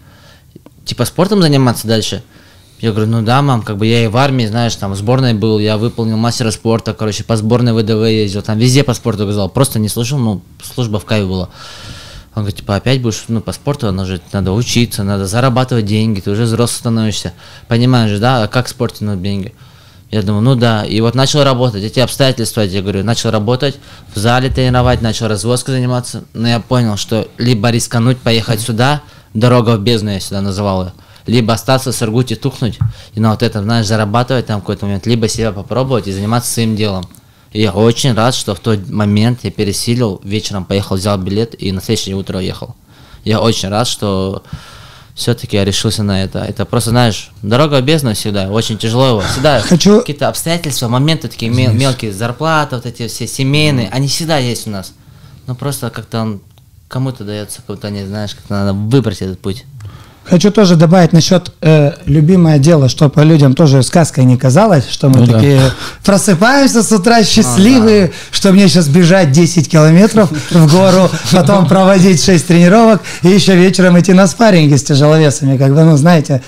Типа спортом заниматься дальше? Я говорю, ну да, мам, как бы я и в армии, знаешь, там в сборной был, я выполнил мастера спорта, короче, по сборной ВДВ ездил, там везде по спорту сказал, просто не слушал, ну, служба в кайф была. Он говорит, типа, опять будешь, ну, по спорту, надо же, надо учиться, надо зарабатывать деньги, ты уже взрослый становишься, понимаешь, да, а как в спорте надо деньги? Я думаю, ну да, и вот начал работать, эти обстоятельства, я говорю, начал работать, в зале тренировать, начал развозкой заниматься, но я понял, что либо рискануть, поехать сюда, дорога в бездну я сюда называл ее, либо остаться в Сургуте тухнуть и на вот этом, знаешь, зарабатывать там какой-то момент, либо себя попробовать и заниматься своим делом. И я очень рад, что в тот момент я пересилил, вечером поехал, взял билет и на следующее утро уехал. Я очень рад, что все-таки я решился на это. Это просто, знаешь, дорога бездна всегда, очень тяжело его. Всегда Хочу- какие-то обстоятельства, моменты такие мел- мелкие, зарплаты, вот эти все семейные, они всегда есть у нас. Но просто как-то он кому-то дается, кому-то не знаешь, как надо выбрать этот путь. Хочу тоже добавить насчет э, любимое дело, чтобы людям тоже сказкой не казалось, что мы Ну да. такие просыпаемся с утра счастливые, что мне сейчас бежать 10 километров в гору, потом проводить 6 тренировок и еще вечером идти на спарринги с тяжеловесами. Как бы, ну, знаете,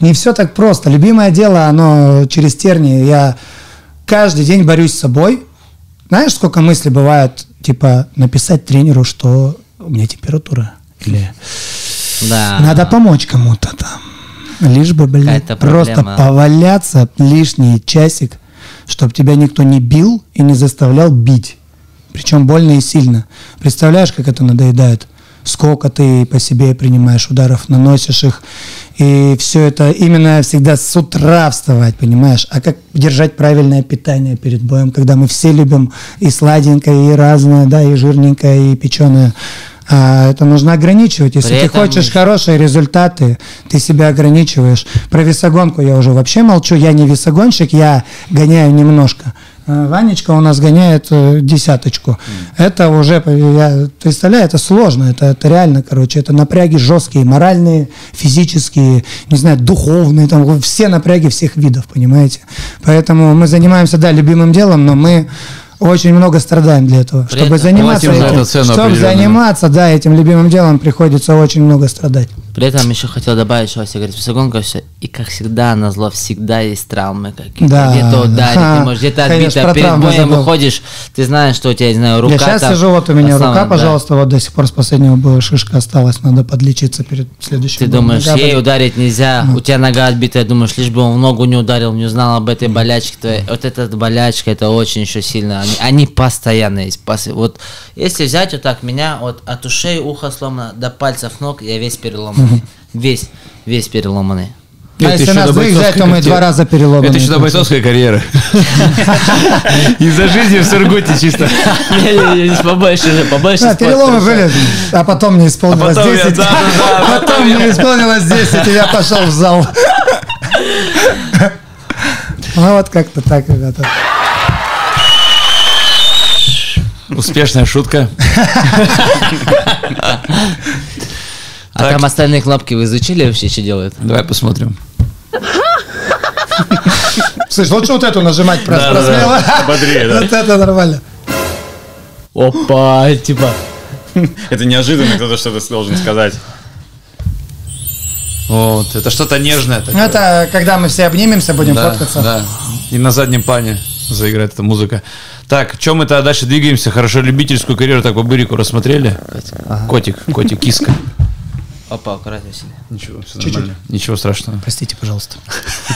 не все так просто. Любимое дело, оно через тернии. Я каждый день борюсь с собой. Знаешь, сколько мыслей бывает, типа, написать тренеру, что у меня температура? Или Да. надо помочь кому-то там. Лишь бы, блин, просто поваляться лишний часик, чтобы тебя никто не бил и не заставлял бить. Причем больно и сильно. Представляешь, как это надоедает? Сколько ты по себе принимаешь ударов, наносишь их. И все это именно всегда с утра вставать, понимаешь? А как держать правильное питание перед боем, когда мы все любим и сладенькое, и разное, да, и жирненькое, и печеное. А это нужно ограничивать. Если При ты этом хочешь хорошие результаты, ты себя ограничиваешь. Про весогонку я уже вообще молчу. Я не весогонщик, я гоняю немножко. А Ванечка у нас гоняет э, десяточку. Это уже, я представляю, это сложно. Это, это реально, короче, это напряги жесткие, моральные, физические, не знаю, духовные, там все напряги всех видов, понимаете? Поэтому мы занимаемся, да, любимым делом, но мы очень много страдаем для этого. При Чтобы заниматься за этим, чтобы заниматься, да, этим любимым делом приходится очень много страдать. При этом еще хотел добавить, что Вася говорит, весогонка все, и как всегда, на зло всегда есть травмы какие-то. Да, где-то ударить, да. ты можешь где-то отбито, перед боем забыл. выходишь, ты знаешь, что у тебя, не знаю, рука я сейчас там сижу, вот у меня рука, послана, да. пожалуйста, вот до сих пор с последнего боя шишка осталась, надо подлечиться перед следующим Ты боем. думаешь, Нога ей ударить нельзя, у тебя нога отбитая, думаешь, лишь бы он в ногу не ударил, не узнал об этой болячке твоей. Вот эта болячка, это очень еще сильно. Они, они постоянно есть. Вот если взять вот так меня, вот от ушей, уха сломано, до пальцев ног, я весь переломанный. Весь, весь переломанный. А Это если еще нас до двоих взять, бойцовской то мы карьеры. два раза переломаны. Это еще до бойцовской карьеры. Из-за жизни в Сургуте чисто. Побольше, побольше. Да, переломы были, а потом мне исполнилось А потом я- 10. да, да, да, а потом мне исполнилось 10, и я пошел в зал. Ну вот как-то так, ребята. Успешная шутка. А Так. там остальные кнопки вы изучили вообще, что делают? Давай посмотрим. Слышь, лучше вот эту нажимать просто Да, да, да. смело. Бодрее, да. Вот это нормально. Опа, типа. Это неожиданно кто-то что-то должен сказать. Вот, это что-то нежное такое. Это когда мы все обнимемся, будем Да, фоткаться. да. И на заднем плане заиграет эта музыка. Так, чем мы тогда дальше двигаемся? Хорошо, любительскую карьеру так по бырику рассмотрели. Котик, котик, киска. Опа, аккуратнее сильно. Ничего, все нормально. Ничего страшного. Простите, пожалуйста.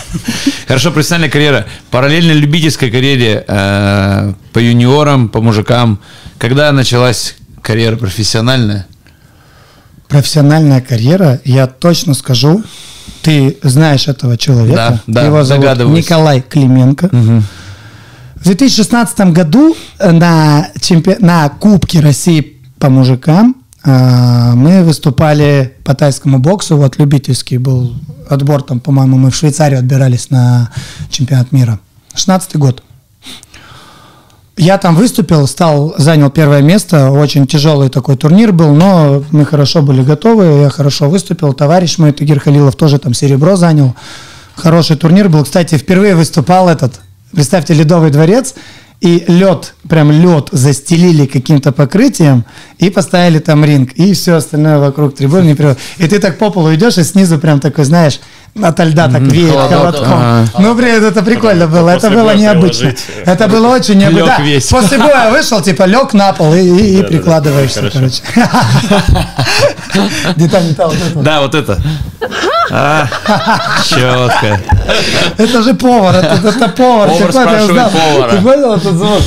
Хорошо, профессиональная карьера. Параллельно любительской карьере э, по юниорам, по мужикам. Когда началась карьера профессиональная? Профессиональная карьера, я точно скажу, ты знаешь этого человека. Да, да, Его зовут. Николай Клименко. В 2016 году на, чемпи... на Кубке России по мужикам мы выступали по тайскому боксу, вот любительский был отбор, там, по-моему, мы в Швейцарию отбирались на чемпионат мира. 16 год. Я там выступил, стал, занял первое место. Очень тяжелый такой турнир был, но мы хорошо были готовы. Я хорошо выступил. Товарищ мой, Тагир Халилов, тоже там серебро занял. Хороший турнир был. Кстати, впервые выступал этот, представьте, Ледовый дворец. И лед, прям лед застелили каким-то покрытием и поставили там ринг. И все остальное вокруг трибуны. И ты так по полу идешь, и снизу прям такой, знаешь, от льда так веет холодком. Ага. Ну, блин, это прикольно было. Это было необычно. Это было очень необычно. После боя вышел, типа, лег на пол и, прикладываешься, короче. Это вот. Да, вот это. А, четко. Это же повар, это, это повар. Повар Ты понял, спрашивает повара. Ты понял этот звук?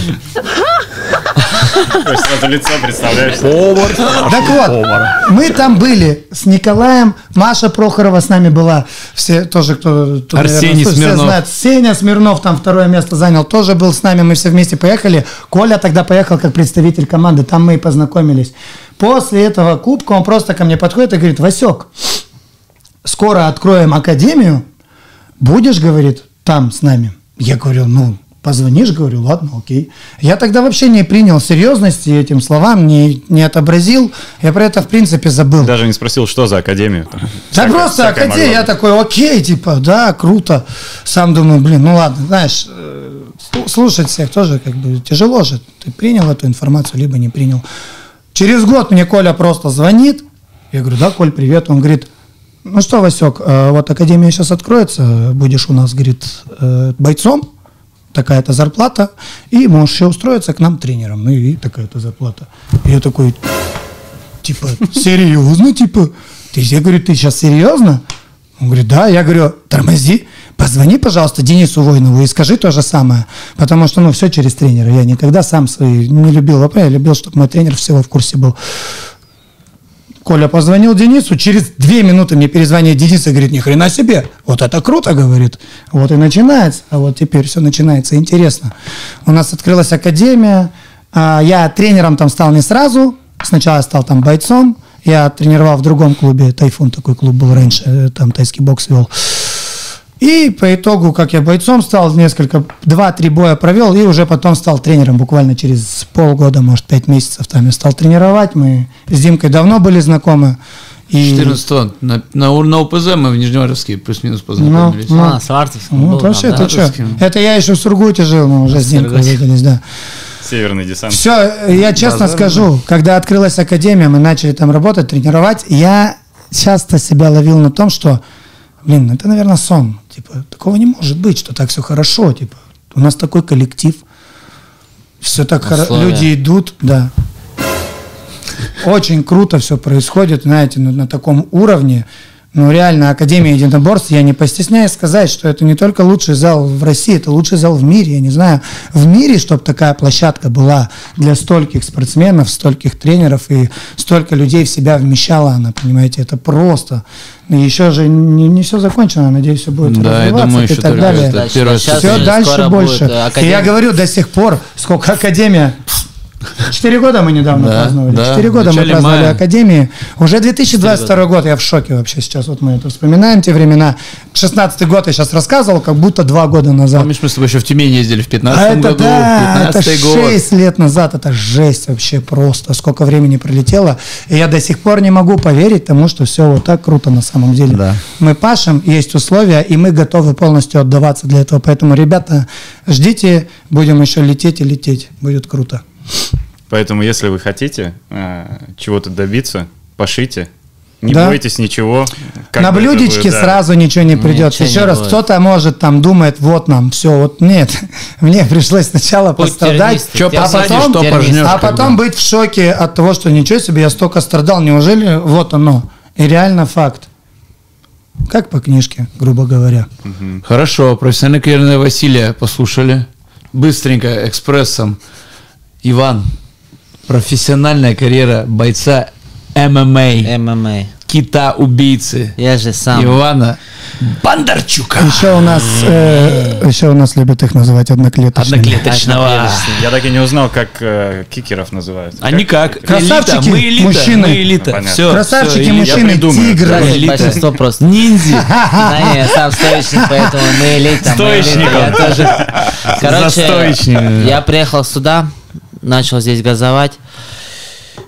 То есть сразу лицо представляешь? Повар. Так вот, мы там были с Николаем, Маша Прохорова с нами была, все тоже, кто Арсений слушает, все Смирнов. знают. Сеня Смирнов там второе место занял, тоже был с нами, мы все вместе поехали. Коля тогда поехал как представитель команды, там мы и познакомились. После этого кубка он просто ко мне подходит и говорит, Васек, скоро откроем академию, будешь, говорит, там с нами? Я говорю, ну, позвонишь, говорю, ладно, окей. Я тогда вообще не принял серьезности этим словам, не, не отобразил, я про это в принципе забыл. Даже не спросил, что за академию. Да Всякое- просто всякое академия, могло я такой, окей, типа, да, круто. Сам думаю, блин, ну ладно, знаешь, э, слу- слушать всех тоже как бы тяжело же. Ты принял эту информацию, либо не принял. Через год мне Коля просто звонит. Я говорю, да, Коль, привет. Он говорит, ну что, Васек, э, вот академия сейчас откроется, будешь у нас, говорит, э, бойцом, такая-то зарплата, и можешь еще устроиться к нам тренером. Ну и такая-то зарплата. И я такой, типа, серьезно, типа, ты, я говорю, ты сейчас серьезно? Он говорит, да, я говорю, тормози, позвони, пожалуйста, Денису Войнову и скажи то же самое, потому что, ну, все через тренера, я никогда сам свои не любил ВП, я любил, чтобы мой тренер всего в курсе был. Коля позвонил Денису, через две минуты мне перезвонит Денис и говорит, ни хрена себе, вот это круто, говорит. Вот и начинается, а вот теперь все начинается интересно. У нас открылась академия, а, я тренером там стал не сразу, сначала я стал там бойцом, я тренировал в другом клубе, Тайфун такой клуб был раньше, э, там тайский бокс вел. И по итогу, как я бойцом стал, несколько, два-три боя провел, и уже потом стал тренером, буквально через полгода, может, пять месяцев там я стал тренировать. Мы с Димкой давно были знакомы. И, 14 на, на, на УПЗ мы в Нижневартовске плюс-минус познакомились. Ну, А, ну, был вот вообще, там, да? это что? Это я еще в Сургуте жил, мы уже с Димкой Сургуте. увиделись, да. Северный десант. Все, я честно Базар, скажу, когда открылась академия, мы начали там работать, тренировать, я часто себя ловил на том, что, блин, ну это, наверное, сон. Типа, такого не может быть, что так все хорошо. Типа, у нас такой коллектив, все так хорошо, люди идут, да. Очень круто все происходит, знаете, ну, на таком уровне. Ну, реально, Академия единоборств, я не постесняюсь сказать, что это не только лучший зал в России, это лучший зал в мире. Я не знаю, в мире, чтобы такая площадка была для стольких спортсменов, стольких тренеров и столько людей в себя вмещала она, понимаете, это просто. И еще же не, не все закончено, надеюсь, все будет Да, я развиваться думаю, и еще так только далее. это Все дальше больше. будет, э, И я академия. говорю, до сих пор, сколько Академия... Четыре года мы недавно Да, праздновали. да, Четыре в года мы праздновали мая. Академии. Уже 2022 год, я в шоке вообще сейчас. Вот мы это вспоминаем те времена. 16 год я сейчас рассказывал, как будто два года назад. Помнишь, мы с тобой еще в Тюмень ездили в 15 А это году, да, это 15 год. 6 лет назад, это жесть вообще просто, сколько времени пролетело. И я до сих пор не могу поверить тому, что все вот так круто на самом деле. Да. Мы пашем, есть условия, и мы готовы полностью отдаваться для этого. Поэтому, ребята, ждите, будем еще лететь и лететь. Будет круто. Поэтому, если вы хотите э, чего-то добиться, пошите. Не Да. бойтесь ничего. как на блюдечке да. сразу ничего не придет. Ничего Еще не раз, кто-то может там думает, вот нам, все, вот нет. Мне пришлось сначала Путь пострадать, тернистый, посадишь, потом- то тернистый. пожнешь. а потом бы. быть в шоке от того, что ничего себе, я столько страдал, неужели вот оно? И реально факт. Как по книжке, грубо говоря. Хорошо, профессиональная карьера Василия послушали. Быстренько, экспрессом. Иван, профессиональная карьера бойца ММА, ММА. кита-убийцы Я же сам. Ивана Бондарчука. Еще у нас, э, еще у нас любят их называть одноклеточными. Одноклеточного. Я так и не узнал, как э, кикеров называют. А никак. Красавчики, Элита, мы элита, мужчины. мы элита. Понятно. Все, Красавчики, элита. мужчины, тигры. Да, большинство просто. Ниндзя. Да, не, сам стоечник, поэтому мы элита. Стоечником. Короче, я приехал сюда, начал здесь газовать.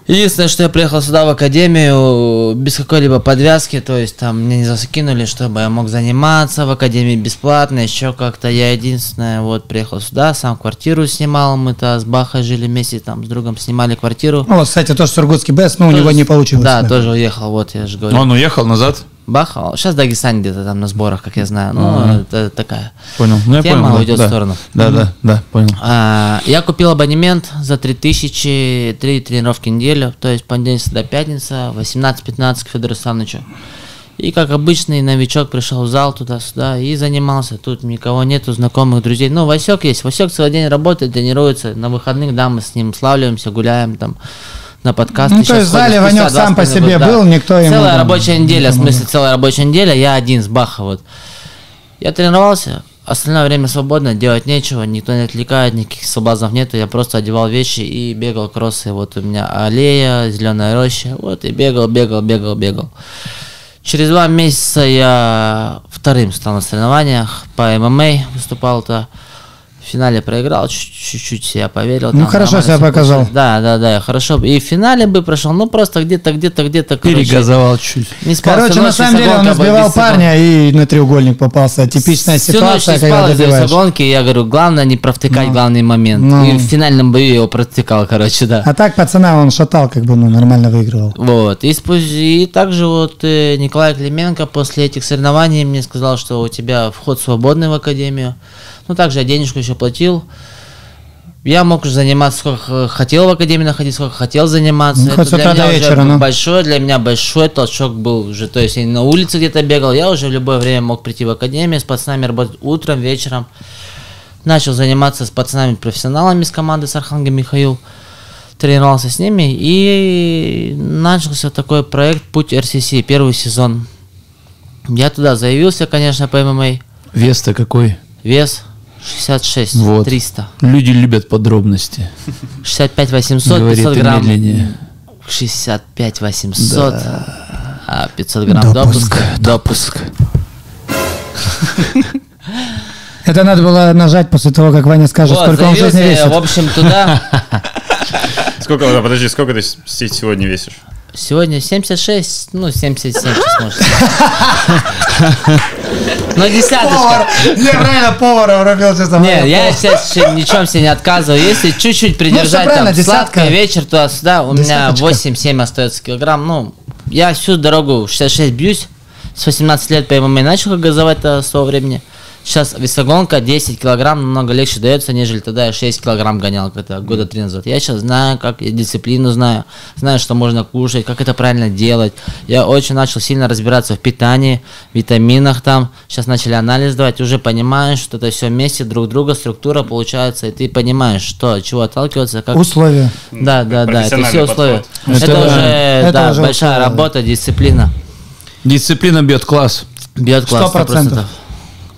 Единственное, что я приехал сюда в академию без какой-либо подвязки, то есть там мне не закинули, чтобы я мог заниматься в академии бесплатно, еще как-то я единственное, вот приехал сюда, сам квартиру снимал, мы-то с Бахой жили вместе, там с другом снимали квартиру. Ну, вот, кстати, тоже Сургутский БЭС, но у него Тоже- не получилось. Да, тоже уехал, вот я же говорю. Он уехал назад? Баха, сейчас в Дагестане где-то там на сборах, как я знаю. Ну, это такая. Понял. Ну, я Тема понял. уйдет да. в сторону. Да, да, да, понял. А, я купил абонемент за 3000, 3 тренировки в неделю, то есть понедельник до пятница, 18-15 к Федору Санычу. И как обычный новичок пришел в зал туда-сюда и занимался. Тут никого нету, знакомых, друзей. Ну, Васек есть. Васек целый день работает, тренируется. На выходных, да, мы с ним славливаемся, гуляем там на подкасты. Ну, то есть в зале Ванек сам по 20 себе минут, был, никто ему Целая рабочая не неделя, в смысле целая рабочая неделя, я один с Баха вот. Я тренировался, остальное время свободно, делать нечего, никто не отвлекает, никаких соблазнов нету, я просто одевал вещи и бегал кроссы. Вот у меня аллея, зеленая роща, вот и бегал, бегал, бегал, бегал. Через два месяца я вторым стал на соревнованиях по ММА, выступал-то. В финале проиграл, чуть- чуть-чуть себя поверил. Ну, там хорошо себя показал. Да, да, да, хорошо. И в финале бы прошел, ну просто где-то, где-то, где-то, Перегазовал чуть. не спал Короче, на самом деле он избивал парня и на треугольник попался. Типичная Всю ситуация, ночь не когда добиваешь. гонки, я говорю, главное не провтыкать Ну. главный момент. Ну. И в финальном бою я его провтыкал, короче, да. А так пацана он шатал, как бы, ну, нормально выигрывал. Вот, и, спу- и также вот э, Николай Клименко после этих соревнований мне сказал, что у тебя вход свободный в академию. Ну, также я денежку еще платил. Я мог уже заниматься, сколько хотел в академии находиться, сколько хотел заниматься. Ну, Это для меня уже вечера, ну. большой, для меня большой толчок был уже. То есть я на улице где-то бегал, я уже в любое время мог прийти в академию, с пацанами работать утром, вечером. Начал заниматься с пацанами-профессионалами с команды с Архангом Михаил. Тренировался с ними и начался такой проект «Путь РСС», первый сезон. Я туда заявился, конечно, по ММА. Вес-то какой? Вес 66, Вот. 300. Люди любят подробности. 65 800, Говорит 500 и грамм. медленнее. 65 800, а 500 грамм Допуск. допуск. Допуск. Это надо было нажать после того, как Ваня скажет, Вот, сколько он в жизни заявился, весит. в общем, туда. Сколько, да, подожди, сколько ты сегодня весишь? Сегодня 76, ну 77 сейчас может. Ну десяточка. Я правильно повара врубил сейчас. Не, я сейчас ничем себе не отказываю. Если чуть-чуть придержать Ну, правильно, там сладкое вечер туда-сюда, у меня Десяточка. 8-7 остается килограмм. Ну, я всю дорогу 66 бьюсь. С 18 лет по ММА начал газовать-то с того времени. Сейчас весогонка 10 килограмм намного легче дается, нежели тогда я 6 килограмм гонял когда года три назад. Я сейчас знаю, как я дисциплину знаю, знаю, что можно кушать, как это правильно делать. Я очень начал сильно разбираться в питании, витаминах там. Сейчас начали анализ давать, уже понимаешь, что это все вместе друг друга, структура получается, и ты понимаешь, что, от чего отталкиваться, как... Условия. Да, да, да, это все условия. подход. Это, Это- уже, это да, уже большая условия. работа, дисциплина. Дисциплина бьет класс. Бьет класс, Сто процентов. 100%.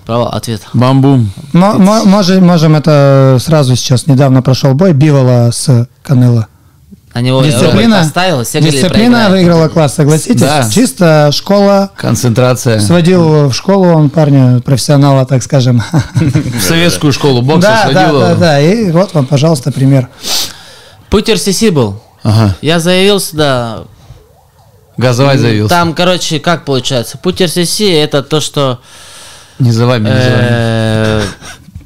Право, ответ. Бамбум. Мо- мо- Можем, можем это сразу сейчас, недавно прошел бой Бивола с Канело. На него Дисциплина, поставил, все дисциплина выиграла класс, согласитесь? Да. Чисто школа, Концентрация. сводил в школу он парня, профессионала, так скажем. В советскую школу бокса Да, да, сводил. да, да, и вот вам, пожалуйста, пример. Путь РСС был. Ага. Я заявился, да. Газовать заявился. Там, короче, как получается? Путь РСС это то, что Не за вами, не за вами. э,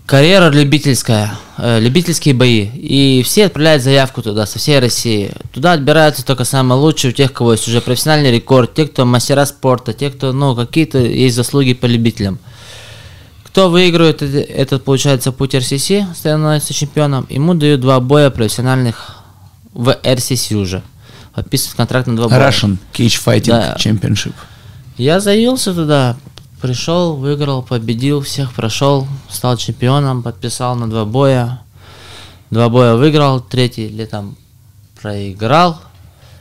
карьера любительская, э, любительские бои. И все отправляют заявку туда, со всей России. Туда отбираются только самые лучшие, у тех, кого есть уже профессиональный рекорд, те, кто мастера спорта, те, кто, ну, какие-то есть заслуги по любителям. Кто выигрывает этот, получается, путь РСС, становится чемпионом, ему дают два боя профессиональных в РСС уже. Подписывают контракт на два боя. Russian Cage Fighting Да. Championship. Я заявился туда, пришел, выиграл, победил, всех прошел, стал чемпионом, подписал на два боя. Два боя выиграл, третий летом проиграл.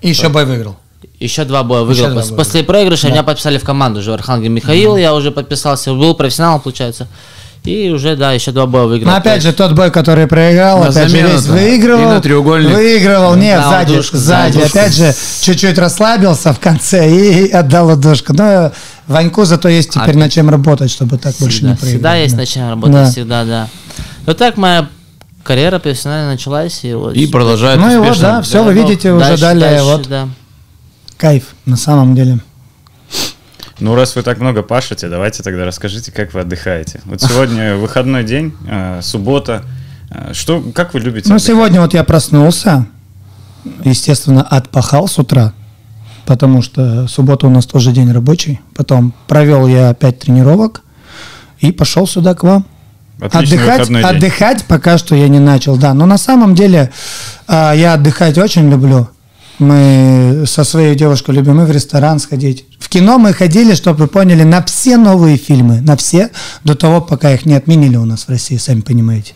И еще бой выиграл. Еще два боя Еще выиграл. два Пос- боя После проигрыша меня подписали в команду уже Архангел Михаил, я уже подписался, был профессионалом, получается. И уже, да, еще два боя выиграл. Но опять же, тот бой, который проиграл, На опять же, весь замену-то. выигрывал. И на треугольник. Выигрывал, нет, Дал сзади, душку, сзади. душку. Опять же, чуть-чуть расслабился в конце и отдал душку. Но Ваньку зато есть теперь А- над чем работать, чтобы так больше всегда, не проиграть. всегда есть да. над чем работать, Да. всегда, да. Вот так моя карьера профессионально началась. И, вот И продолжает Ну и вот, да, все, вы ну, видите уже дальше, далее. дальше, вот да. кайф на самом деле. Ну, раз вы так много пашете, давайте тогда расскажите, как вы отдыхаете. Вот сегодня выходной день, э, суббота. Э, Что, как вы любите Ну, отдыхать? сегодня вот я проснулся, естественно, отпахал с утра, потому что суббота у нас тоже день рабочий. Потом провел я пять тренировок и пошел сюда к вам. Отличный отдыхать, отдыхать пока что я не начал, да. Но на самом деле а, я отдыхать очень люблю. Мы со своей девушкой любим и в ресторан сходить, в кино мы ходили, чтобы вы поняли, на все новые фильмы, на все, до того, пока их не отменили у нас в России, сами понимаете.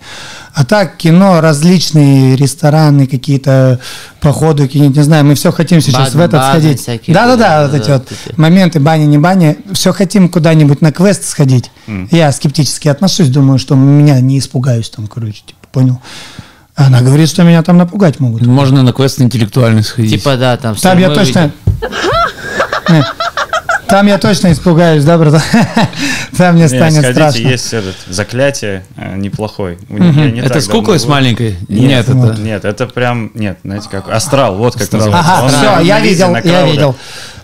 А так, кино, различные рестораны, какие-то походы, какие-нибудь, не знаю, мы все хотим сейчас Баны, в этот баны сходить. всякие, Да-да-да, да, вот да, эти да, вот эти. моменты бани, не бани. Все хотим куда-нибудь на квест сходить. Я скептически отношусь, думаю, что меня не испугаюсь там, короче, типа, понял. Она говорит, что меня там напугать могут. Можно на квест интеллектуальный сходить. Типа, да, там Там я точно... Не, Там я точно испугаюсь, да, братан? Там мне Не, станет сходите, страшно. есть этот заклятие э, неплохой. У них- я не это с куклой с маленькой? Нет, это... нет, это прям, нет, знаете как, астрал, вот как Астрал. называется. Ага, Он все, я виде, видел, я видел.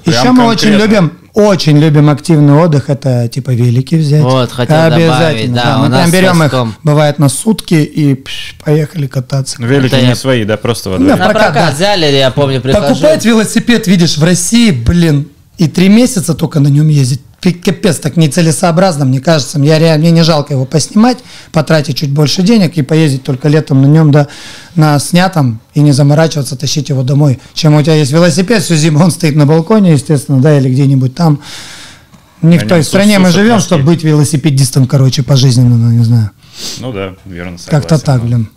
Прям Еще мы очень любим, очень любим активный отдых, это типа велики взять. Вот, хотел Обязательно. добавить, да, у мы прям берем их, бывает на сутки и пш, поехали кататься. Ну, Велики Это не я- свои, да, просто во Да, дворе. На прокат, прокат да. взяли, я помню, прихожу. Покупать велосипед, видишь, в России, блин, и три месяца только на нем ездить. Капец, так нецелесообразно, мне кажется. Я реально, мне не жалко его поснимать, потратить чуть больше денег и поездить только летом на нем, да, на снятом и не заморачиваться, тащить его домой. Чем у тебя есть велосипед, всю зиму он стоит на балконе, естественно, да, или где-нибудь там. Не в нем той стране мы живем, чтобы быть велосипедистом, короче, пожизненно, ну, не знаю. Ну да, верно. Как-то так, блин.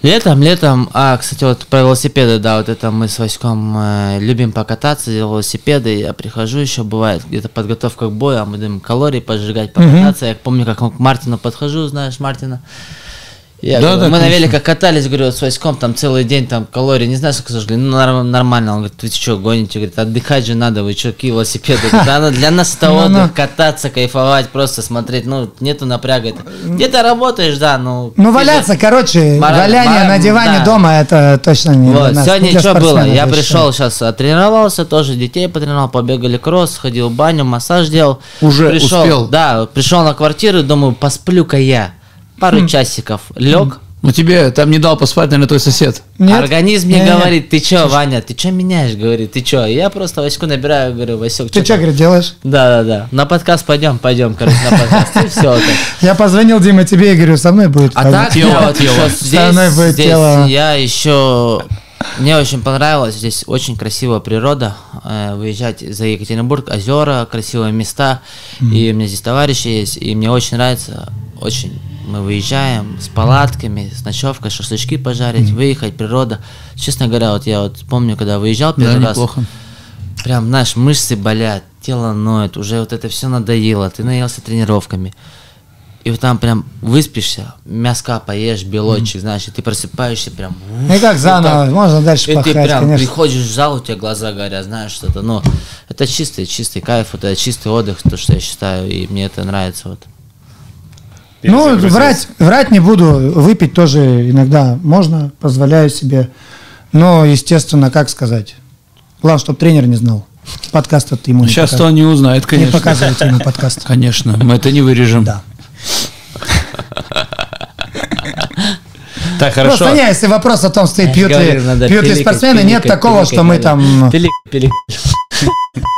Летом, летом, а, кстати, вот про велосипеды, да, вот это мы с Васьком э, любим покататься, велосипеды, я прихожу еще, бывает, где-то подготовка к бою, а мы будем калории поджигать, покататься, я помню, как к Мартину подхожу, знаешь Мартина, я Да, говорю, да, мы на конечно. великах катались, говорю, вот с Васьком, там целый день, там калории, не знаю, сколько зажгли, ну норм- нормально, он говорит, вы что, гоните, говорит, отдыхать же надо, вы что, какие велосипеды, «Да, ну, для нас это Ну-ну. отдых, кататься, кайфовать, просто смотреть, ну, нету напряга, где-то работаешь, да, ну. Ну, валяться, короче, валяние на диване дома, это точно не Вот, сегодня что было? Я пришел сейчас, тренировался, тоже детей потренировал, побегали кросс, ходил в баню, массаж делал. Уже успел? Да, пришел на квартиру, думаю, посплю-ка я. Пару Хм. часиков. Лег. Ну тебе там не дал поспать, наверное, твой сосед. Нет? Организм мне Не-не. говорит, ты чё, Ваня, ты чё меняешь, говорит, ты чё? Я просто Ваську набираю, говорю, Васек, Ты что, говорит, делаешь? Да, да, да. На подкаст пойдем, пойдем, короче, на подкаст. И все. Я позвонил Дима тебе и говорю, со мной будет. А так, я вот здесь, я еще... Мне очень понравилось, здесь очень красивая природа, э, выезжать за Екатеринбург, озера, красивые места, и у меня здесь товарищи есть, и мне очень нравится, очень мы выезжаем с палатками, с ночевкой, шашлычки пожарить, выехать, природа. Честно говоря, вот я вот помню, когда выезжал Да, первый раз, неплохо. прям, знаешь, мышцы болят, тело ноет, уже вот это все надоело, ты наелся тренировками. И вот там прям выспишься, мяска поешь, белочек, знаешь, и ты просыпаешься прям... уф, И как вот заново, так. можно дальше И ты пахать, прям конечно. приходишь в зал, у тебя глаза горят, знаешь, что-то, ну, это чистый, чистый кайф, это чистый отдых, то, что я считаю, и мне это нравится, вот. Ну, врать, врать не буду, выпить тоже иногда можно, позволяю себе. Но, естественно, как сказать, главное, чтобы тренер не знал. Подкаст это ему не Сейчас-то показывай. он не узнает, Не конечно. показывайте ему подкаст. Конечно, мы это не вырежем. Да. Так, хорошо. Просто не, если вопрос о том стоит, пьют ли, пьют ли спортсмены, нет такого, что мы там... Пилик, пилик.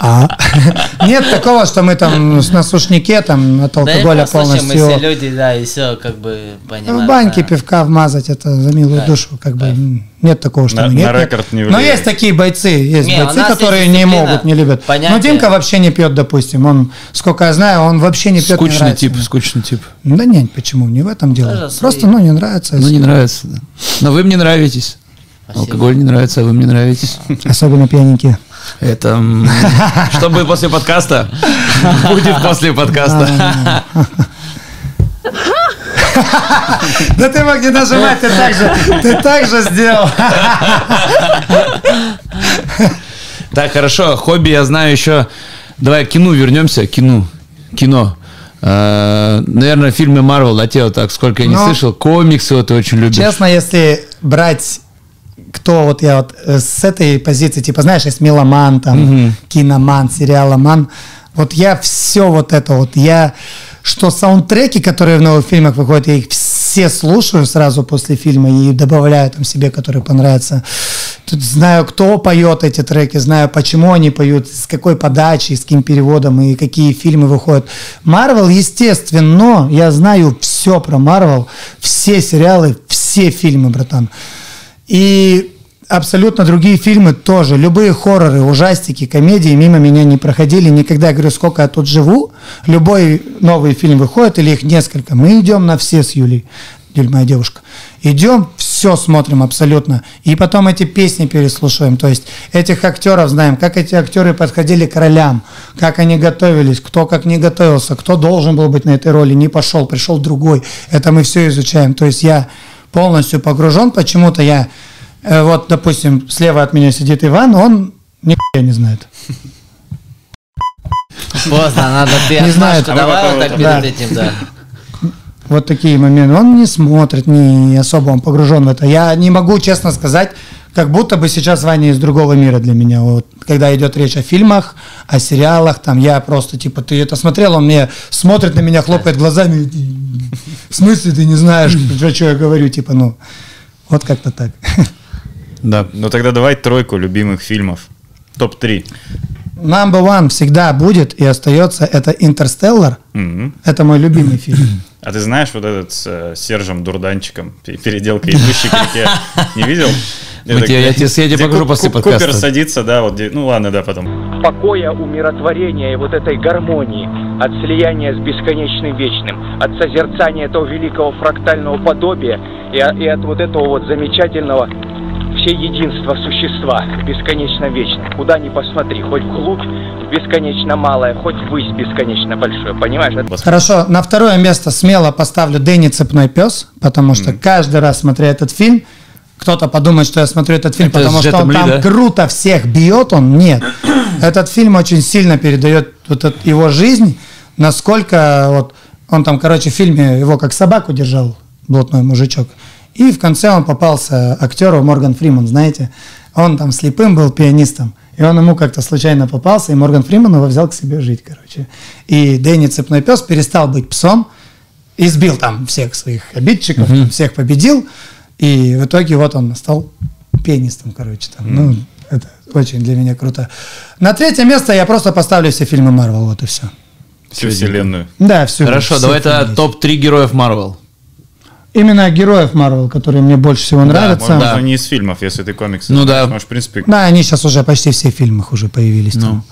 А, Нет такого, что мы там на сушнике, там от алкоголя просто, мы все полностью... люди, да, и все, как бы, понимаем. В баньке да. пивка вмазать, это за милую Да. душу, как бы нет такого, что На- мы нет. на рекорд не Но есть такие бойцы, есть бойцы, которые есть не могут, не любят. понятие. Но Димка вообще не пьет, допустим, он, сколько я знаю, он вообще не пьет, Скучный тип, скучный тип. Да нет, почему, не в этом дело. Тоже Просто, свои. ну, не нравится. Ну, не нравится. да. Но вы мне нравитесь. Спасибо. Алкоголь не нравится, а вы мне нравитесь. Особенно пьяненькие. Это... Что будет после подкаста? Будет после подкаста. Да ты мог не нажимать, ты так же, ты так же сделал. Так, хорошо. Хобби я знаю еще. Давай к кино вернемся. Кино. Кино. Э, Наверное, фильмы Марвел, да, те вот так, сколько я не Ну, слышал. Комиксы вот ты очень любишь. Честно, если брать кто вот я вот э, с этой позиции, типа, знаешь, есть меломан, там, киноман, сериаломан, вот я все вот это вот, я, что саундтреки, которые в новых фильмах выходят, я их все слушаю сразу после фильма и добавляю там себе, которые понравятся. Тут знаю, кто поет эти треки, знаю, почему они поют, с какой подачей, с каким переводом и какие фильмы выходят. Марвел, естественно, я знаю все про Марвел, все сериалы, все фильмы, братан. И абсолютно другие фильмы тоже. Любые хорроры, ужастики, комедии мимо меня не проходили никогда. Я говорю, сколько я тут живу, любой новый фильм выходит, или их несколько. Мы идем на все с Юлей. Юль, моя девушка. Идем, все смотрим абсолютно. И потом эти песни переслушиваем. То есть этих актеров знаем, как эти актеры подходили к ролям, как они готовились, кто как не готовился, кто должен был быть на этой роли, не пошел, пришел другой. Это мы все изучаем. То есть я полностью погружен. Почему-то я, э, вот, допустим, слева от меня сидит Иван, он нихуя не знает. Поздно, надо ты Не знаю, давай вот так да. перед этим, да. Вот такие моменты. Он не смотрит, не особо он погружен в это. Я не могу честно сказать, как будто бы сейчас Ваня из другого мира для меня. Вот, когда идет речь о фильмах, о сериалах, там я просто типа, ты это смотрел, он мне смотрит на меня, хлопает глазами. В смысле ты не знаешь, про что я говорю, типа, ну, вот как-то так. Да. Ну тогда давай тройку любимых фильмов. Топ-3. Number one всегда будет и остается, это «Интерстеллар». Мгм. Это мой любимый фильм. А ты знаешь вот этот с э, Сержем Дурданчиком, пе- переделка «Идущий к реке»? Не видел? Мы тебе- я тебе- я покажу после подкаста. Купер садится, да, вот ну ладно, да, потом. покоя, умиротворения и вот этой гармонии, от слияния с бесконечным вечным, от созерцания этого великого фрактального подобия и, и от вот этого вот замечательного всеединства существа, бесконечно вечным. Куда ни посмотри, хоть вглубь бесконечно малое, хоть ввысь бесконечно большое, понимаешь? Хорошо, на второе место смело поставлю Дэнни Цепной пес, потому что каждый раз, смотря этот фильм, кто-то подумает, что я смотрю этот фильм, Это потому что он Ли, там да? круто всех бьет, он нет. Этот фильм очень сильно передает вот эту его жизнь, насколько вот он там, короче, в фильме его как собаку держал, блатной мужичок. И в конце он попался актеру Морган Фриман, знаете. Он там слепым был пианистом. И он ему как-то случайно попался, и Морган Фриман его взял к себе жить, короче. И Дэнни Цепной пес перестал быть псом, избил там всех своих обидчиков, там всех победил, и в итоге вот он стал пианистом, короче. Там. Ну, это очень для меня круто. На третье место я просто поставлю все фильмы Марвел, вот и все. Всю вселенную. Да, все. Хорошо, давай тогда топ-3 героев Марвел. Именно героев Марвел, которые мне больше всего нравятся. Можно Да. не из фильмов, если ты комиксы Ну да. Можешь, в принципе, Да, они сейчас уже почти все в фильмах уже появились. там.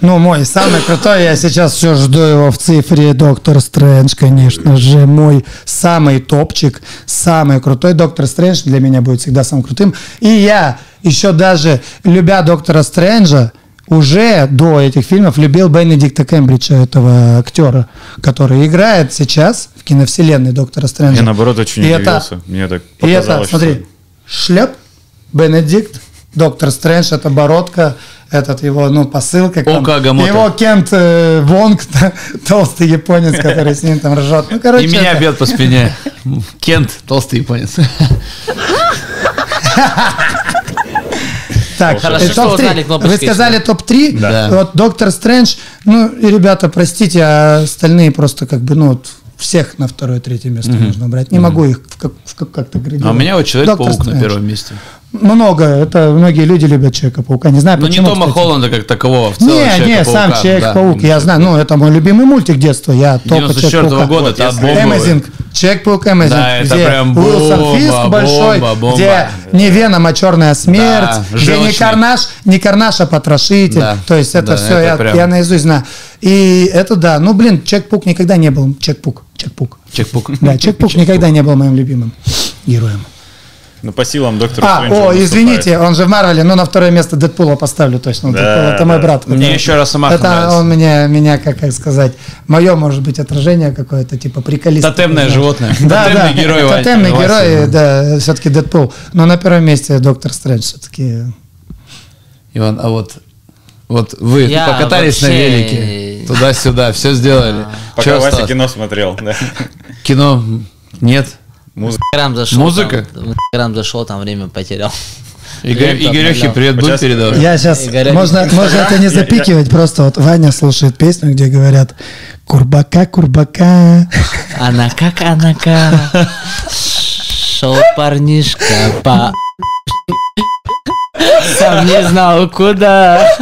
Ну, мой самый крутой, я сейчас все жду его в цифре. Доктор Стрэндж, конечно же, мой самый топчик, самый крутой. Доктор Стрэндж для меня будет всегда самым крутым. И я еще даже, любя Доктора Стрэнджа, уже до этих фильмов любил Бенедикта Кембриджа, этого актера, который играет сейчас в киновселенной Доктора Стрэнджа. я наоборот очень И это- удивился. Мне так и это, смотри, что- шлеп, Бенедикт, Доктор Стрэндж, это бородка, этот его, ну, посыл, как там, его Кент э, Вонг, толстый японец, который с ним там ржет. Ну, короче, И меня это- бьет по спине. Кент, толстый японец. Так, Хорошо, что узнали Вы сказали топ-3. Да. Вот Доктор Стрэндж. Ну, и, ребята, простите, а остальные просто как бы, ну, вот всех на второе, третье место нужно брать. Не могу их как- как-то градировать. А у меня вот Человек-паук на первом месте. Много. Это многие люди любят Человека-паука. Не знаю, Ну не почему, Тома кстати. Холланда как такового, в целом Не, не, сам да. Человек-паук, я знаю, ну, это мой любимый мультик детства, я только 94-го Человек-паука. года. Amazing. Человек-паук Amazing, Да, это где прям Уилсон бомба, Фиск большой, бомба, бомба. где не Веном, а черная смерть, Да, где не. Карнаш, не Карнаш, а потрошитель. Да, То есть это да, все, это я, прям- я наизусть знаю. И это да, ну блин, Человек-паук никогда не был, Человек-паук, Человек-паук. Человек-паук. Да, Человек-паук никогда не был моим любимым героем. Ну, по силам доктора А, Стрэнджа о, он извините, он же в Марвеле, но на второе место Дэдпула поставлю точно. Да, Дэдпул это мой да. брат. Мне Это- еще Росомаха Это нравится. он меня, меня, как, как сказать, мое, может быть, отражение какое-то, типа приколист. Тотемное такой, животное. Да, Тотемный да, герой Тотемный Вася. герой, да, все-таки Дэдпул. Но на первом месте Доктор Стрэндж все-таки. Иван, а вот вот вы Я покатались на вообще- велике, туда-сюда, все сделали. Пока Чё Вася осталось? кино смотрел. да. Кино нет. Музыка. Инстаграм зашел. Музыка? Там, в Инстаграм зашел, там время потерял. Игорь, обновлял. привет будем Сейчас-. Я сейчас, Игоря- можно, можно это не запикивать, просто вот Ваня слушает песню, где говорят «Курбака, курбака». Она как она как. Шел парнишка по... Сам не знал куда.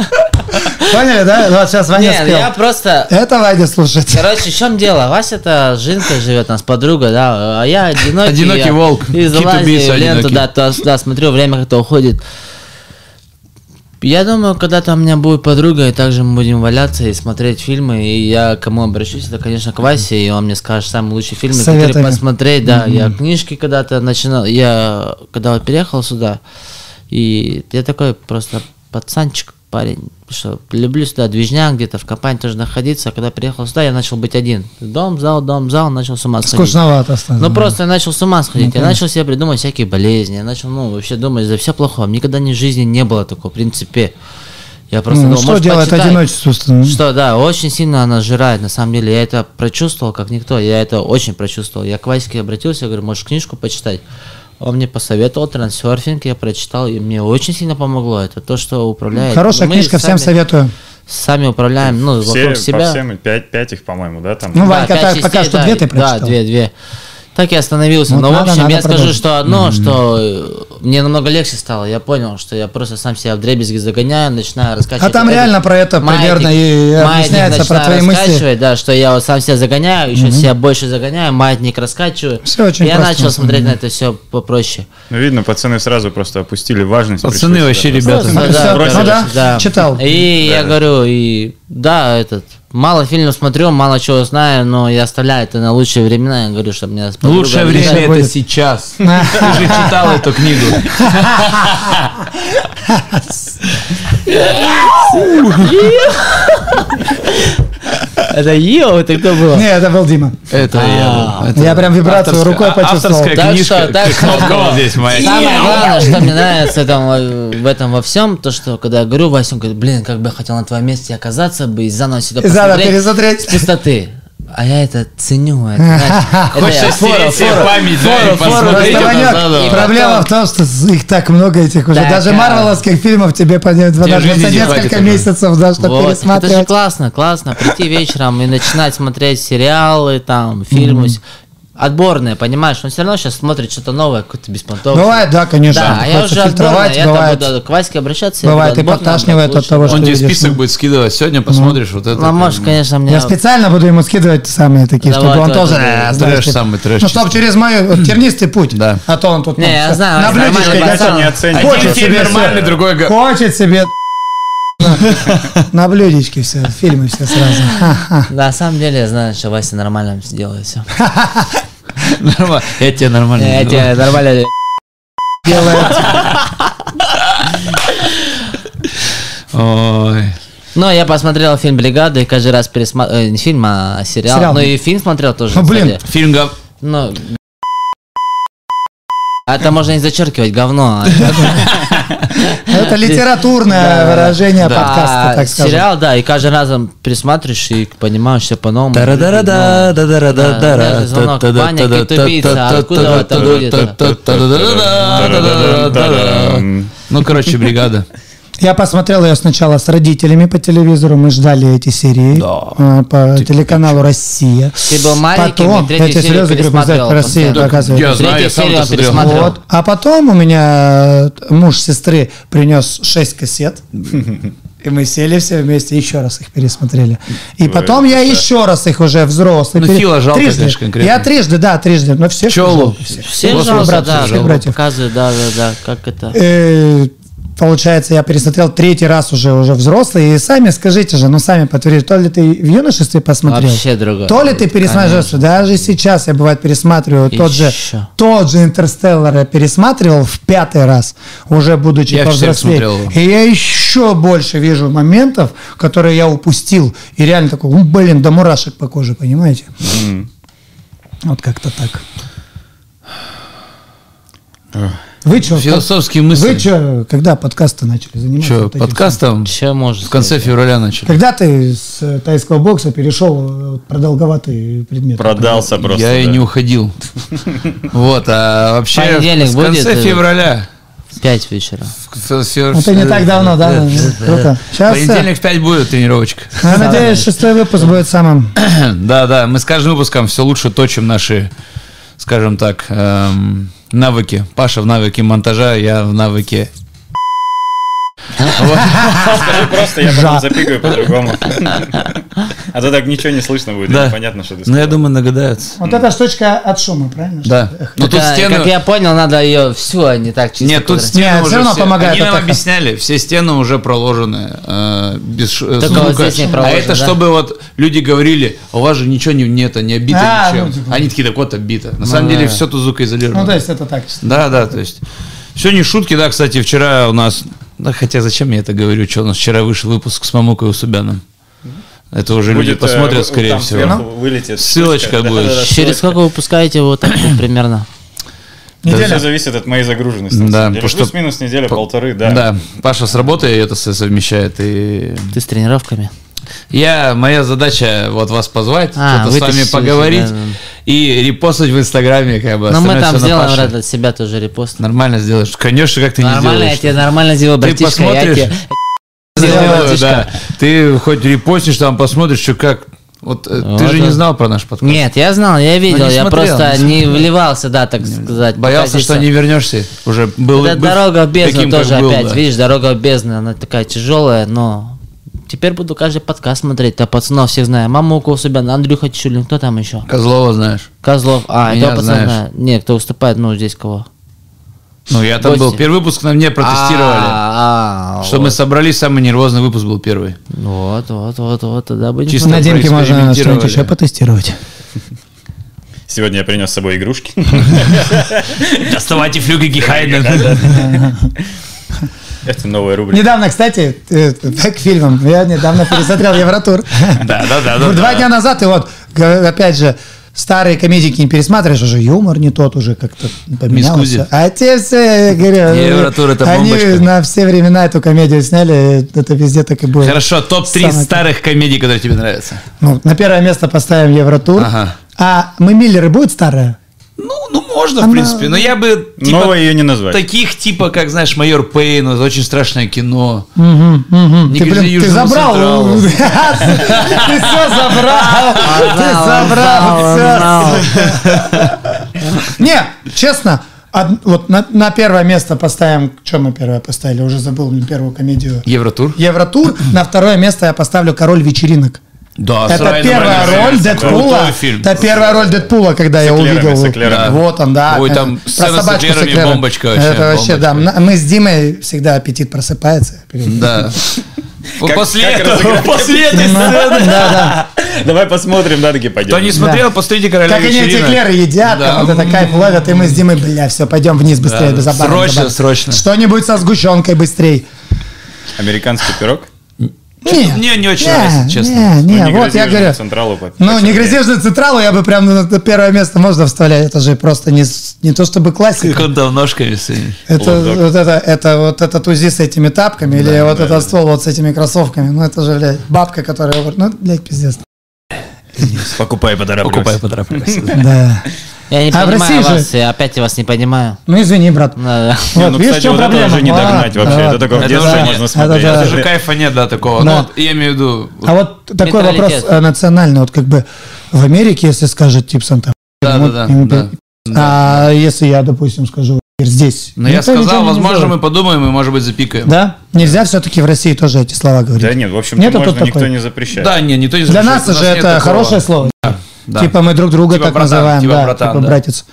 Поняли, да? Вот сейчас Ваня Нет, спел. я просто... Это Ваня слушает. Короче, в чем дело? Вася-то с Жинкой живет, у нас подруга, да, а я одинокий. Одинокий я волк. И залазил ленту, да, туда-сюда, смотрю, время как-то уходит. Я думаю, когда-то у меня будет подруга, и также мы будем валяться и смотреть фильмы, и я к кому обращусь, это, конечно, к Васе, и он мне скажет самые лучшие фильмы, Советами. которые посмотреть, да, я книжки когда-то начинал, я когда вот переехал сюда, и я такой просто пацанчик, парень, что люблю сюда движняк, где-то в компании тоже находиться, а когда приехал сюда, я начал быть один. Дом, зал, дом, зал, начал с ума сходить. Скучновато стало. Ну просто я начал с ума сходить, я начал себе придумать всякие болезни, я начал, ну, вообще думать, за все плохое. Никогда ни в жизни не было такого, в принципе. Я просто Ну, думал, что может, делает почитай. одиночество? что- да, очень сильно она сжирает, на самом деле. Я это прочувствовал, как никто. Я это очень прочувствовал. Я к Ваське обратился, говорю, можешь книжку почитать? Он мне посоветовал трансерфинг, я прочитал, и мне очень сильно помогло. Это то, что управляет. Хорошая Мы книжка, всем сами- советую. Сами управляем, ну, Все, вокруг по себя. всем, пять, пять их, по-моему, да, там? Ну, Да, Ванька так, частей, пока что да, две ты Да, прочитал. две, две. Так я остановился. Вот Но, надо, в общем, надо я скажу, продолжить. что одно, что э, мне намного легче стало. Я понял, что я просто сам себя в дребезги загоняю, начинаю раскачивать. А там этот реально про это маятник- примерно и объясняется про начинаю твои мысли. раскачивать, Да, что я вот сам себя загоняю, еще себя больше загоняю, маятник раскачиваю. Всё очень я просто, начал на смотреть на деле. это все попроще. Ну, видно, пацаны сразу просто опустили важность. Пацаны вообще ребята. Всё, да, ну да, короче, читал. И я говорю, и да, этот, мало фильмов смотрю, мало чего знаю, но я оставляю это на лучшие времена. Я говорю, что мне Лучшее время это будет. сейчас. Ты же читал эту книгу. Это Йо, это кто был? Не, это был Дима. Это я. Это Я прям вибрацию рукой почувствовал. Авторская книжка. Кнопка вот здесь моя. Самое главное, что мне нравится в этом, во всем, то что когда я говорю, Вася, он говорит, блин, как бы я хотел на твоем месте оказаться бы и заново сюда И заново посмотреть пересмотреть. с пустоты. А я это ценю. Это, я- стереть себе память, фору, фору. И проблема в том, что их так много этих уже. Даже марвеловских фильмов тебе понадобится несколько месяцев, да, чтобы Вот, это же пересматривать. классно, классно. Прийти вечером и начинать смотреть сериалы, там, фильмы. Отборные, понимаешь? Он все равно сейчас смотрит что-то новое, какое-то беспонтовое. Бывает, да, конечно. Да, а я уже отборная, фильтровать, я бывает. буду к Ваське обращаться. я Бывает, и отборная, подташнивает брать от того, что Он тебе видишь, список ну. будет скидывать. Сегодня посмотришь вот это. Ну, может, конечно, мне... Я специально буду ему скидывать самые такие, Давай, чтобы он тоже... э, Трэш знаешь, типа, самый трэш Ну, чтобы через мою вот, тернистый путь. Да. А то он тут... Не, ну, я всё, знаю, На блюдечке. Не оценит. Хочет себе нормальный, другой Хочет себе... На блюдечке все, фильмы все сразу. На самом деле, я знаю, что Вася нормально делает все. Нормально. Я тебе нормально. Я тебе нормально... Делает. Ой. Ну, я посмотрел фильм «Бригада» и каждый раз пересматривал... Не фильм, а сериал. Сериал. Ну и фильм смотрел тоже. Ну, блин. Фильм. Ну... А это можно не зачеркивать, говно. А это литературное выражение подкаста, так а, сказать. Сериал, да, и каждый раз присматриваешь и понимаешь все по-новому. Звонок, Ваня, ты откуда это Ну, короче, бригада. Я посмотрел ее сначала с родителями по телевизору, мы ждали эти серии Да. э, по телеканалу «Россия». Ты был маленький, Потом, и третью я тебе серию серьезно говорю, по постоянно. оказывается. Я знаю, я сам пересмотрел. Вот. А потом у меня э, муж сестры принес 6 кассет. И мы сели все вместе, еще раз их пересмотрели. И потом я еще раз их уже взрослый. Ну, пере- Фила жалко, трижды. конечно, конкретно. Я трижды, да, трижды. Но всех Пчелу. жалко, всех. Все Просто жалко, братьев, да, всех жалко братьев. показывают, да, да, да, как это. Э, Получается, я пересмотрел третий раз уже, уже взрослый. И сами скажите же, ну сами подтвердите, то ли ты в юношестве посмотрел, Вообще другое. то ли ты пересматриваешь. Даже сейчас я бывает пересматриваю тот же, тот же Интерстеллар я пересматривал в пятый раз, уже будучи Я повзрослее. И я еще больше вижу моментов, которые я упустил. И реально такой, «М, блин, до мурашек по коже, понимаете? Вот как-то так. Вы что? Философские мысли. Вы что, когда подкасты начали заниматься? Что, вот подкастом Че можно в конце сказать? февраля начали. Когда ты с э, тайского бокса перешел э, продолговатый предмет? Продался просто. Я и да. не уходил. Вот, а вообще Понедельник в конце будет, э, февраля. В пять вечера. В- фе- Это не так давно, да? Круто. Сейчас, э, Понедельник в 5 будет тренировочка. я надеюсь, шестой выпуск будет самым... Да, да, мы с каждым выпуском все лучше точим наши, скажем так, эм, навыки. Паша в навыке монтажа, я в навыке Скажи просто, я потом запикаю по-другому. А то так ничего не слышно будет, Да. непонятно, что ты Ну, я думаю, догадаются. Вот эта штучка от шума, правильно? Да. Ну, тут стены... Как я понял, надо ее всю, а не так чисто. Нет, тут стены уже все- помогает Они нам объясняли, все стены уже проложены э, без э, звука. а это чтобы вот люди говорили, «А у вас же ничего не, не, обито А, ничем. ну, типа. Они такие, так вот обито. На самом деле все тут звукоизолировано. Ну, то есть это так. Да, да, то есть. Все не шутки, да, кстати, вчера у нас, да, хотя зачем я это говорю, что у нас вчера вышел выпуск с Мамукой и Усубяном. Это уже люди Будет, э, посмотрят, скорее там всего. вылетит Ссылочка штучка. будет. Да-да-да, Через ссылочка. сколько вы выпускаете вот так примерно? Неделя. все зависит от моей загруженности. Да, потому что- Плюс-минус неделя, полторы, да. Да, Паша с работы это со- совмещает. И Ты с тренировками? Я, моя задача вот вас позвать, А, что-то с вами поговорить да, да. и репостить в Инстаграме, как бы. Но мы там сделаем рад от себя тоже репост. Нормально сделаешь. Конечно, как ты не Нормально, я тебе нормально сделаю, Ты братишка. Я посмотришь? тебе... Сделаю, братишка. да. Ты хоть репостишь, там посмотришь, что как. Вот, э, ты Вот, же не да. знал про наш подкаст. Нет, я знал, я видел, не я смотрел, просто не не вливался, да, так сказать. Боялся, что не вернешься. Уже был Это дорога в бездну таким, тоже был, опять, да. видишь, дорога в бездну, она такая тяжелая, но теперь буду каждый подкаст смотреть, да пацанов всех знаю. Мамуку у себя, Андрюха Чулин, кто там еще? Козлова знаешь. Козлов, а, Меня этого пацана знаешь. знаю. Нет, кто выступает, ну, здесь кого? Ну, я там Гости. был. Первый выпуск на мне протестировали. А, а, Что мы вот. собрались, самый нервозный выпуск был первый. Вот, вот, вот, вот, тогда будем Чисто. На Димке можно что-нибудь еще потестировать. Сегодня я принес с собой игрушки. Доставайте флюги Гехайден. Это новая рубрика. Недавно, кстати, э, к фильмам, я недавно пересмотрел Евротур. Да, да, да. Два дня назад, и вот, опять же, старые комедики не пересматриваешь, уже юмор не тот уже как-то поменялся. А те все, я говорю, Евротур это они бомбочка. на все времена эту комедию сняли, это везде так и было. Хорошо, топ-3 Самое- старых комедий, которые тебе нравятся. Ну, на первое место поставим Евротур. Ага. А мы Миллеры будет старая? Ну, ну можно, в Она- принципе. Но я бы типа, Новое ее не назвать. таких, типа, как, знаешь, майор Пейн, очень страшное кино. Мгм. Не Ты, блин, ты забрал. Ты все забрал. Ты забрал все. Не, честно, од- вот на, на первое место поставим, что мы первое поставили, уже забыл мне первую комедию. Евротур? Евротур. На второе место я поставлю Король вечеринок. Да, Это первая роль Дэдпула. Это первая роль Дэдпула, когда я увидел. Вот он, да. Ой, там Про сцена с бомбочка вообще, Это вообще, да. Мы с Димой всегда аппетит просыпается. Да. Как- после как этого, разыграть после этой сцены. Да, да. Давай посмотрим, да, таки пойдем. Кто не смотрел, посмотрите «Короля Как они эти вечеринок». эклеры едят, Да. как вот это кайф ловят, и мы с Димой, бля, все, пойдем вниз быстрее, Да, без срочно, без обмана. срочно. Что-нибудь со сгущенкой быстрей. Американский пирог? Не, Мне не очень не, нравится, честно. Не, не, Ну, не вот я говорю. Централу по- Ну, не же централу, я бы прям на первое место можно вставлять. Это же просто не, не то чтобы классика. Как он там ножками стоит. Это вот это, это вот этот УЗИ с этими тапками или вот да, этот да. ствол вот с этими кроссовками. Ну, это же, блядь, бабка, которая говорит, ну, блядь, пиздец. Покупай, поторапливайся. Покупай, поторапливайся. Да. Я не А понимаю России же- вас, я опять вас не понимаю. Ну, извини, брат. Да, да. Не, Вот, ну, видишь, кстати, вот это проблема? уже не догнать вообще. вот. Это только в Это детстве уже- можно это смотреть. да. Это же кайфа нет, да, такого. Да. Ну, вот я имею в виду... А вот такой вопрос э, национальный. Вот как бы в Америке, если скажет тип Санта, Да, ему- да, да, ему да. а если я, допустим, скажу здесь? Но Ну, я сказал, возможно, мы подумаем и, может быть, запикаем. Да? Нельзя все-таки в России тоже эти слова говорить. Да нет, в общем-то, Нету тут можно, никто такой? не запрещает. Да, не, никто не Для запрещает, нас у же нет это хорошее слово. Да. Типа мы друг друга Типа так братан, называем, типа да, братан, типа да. братец.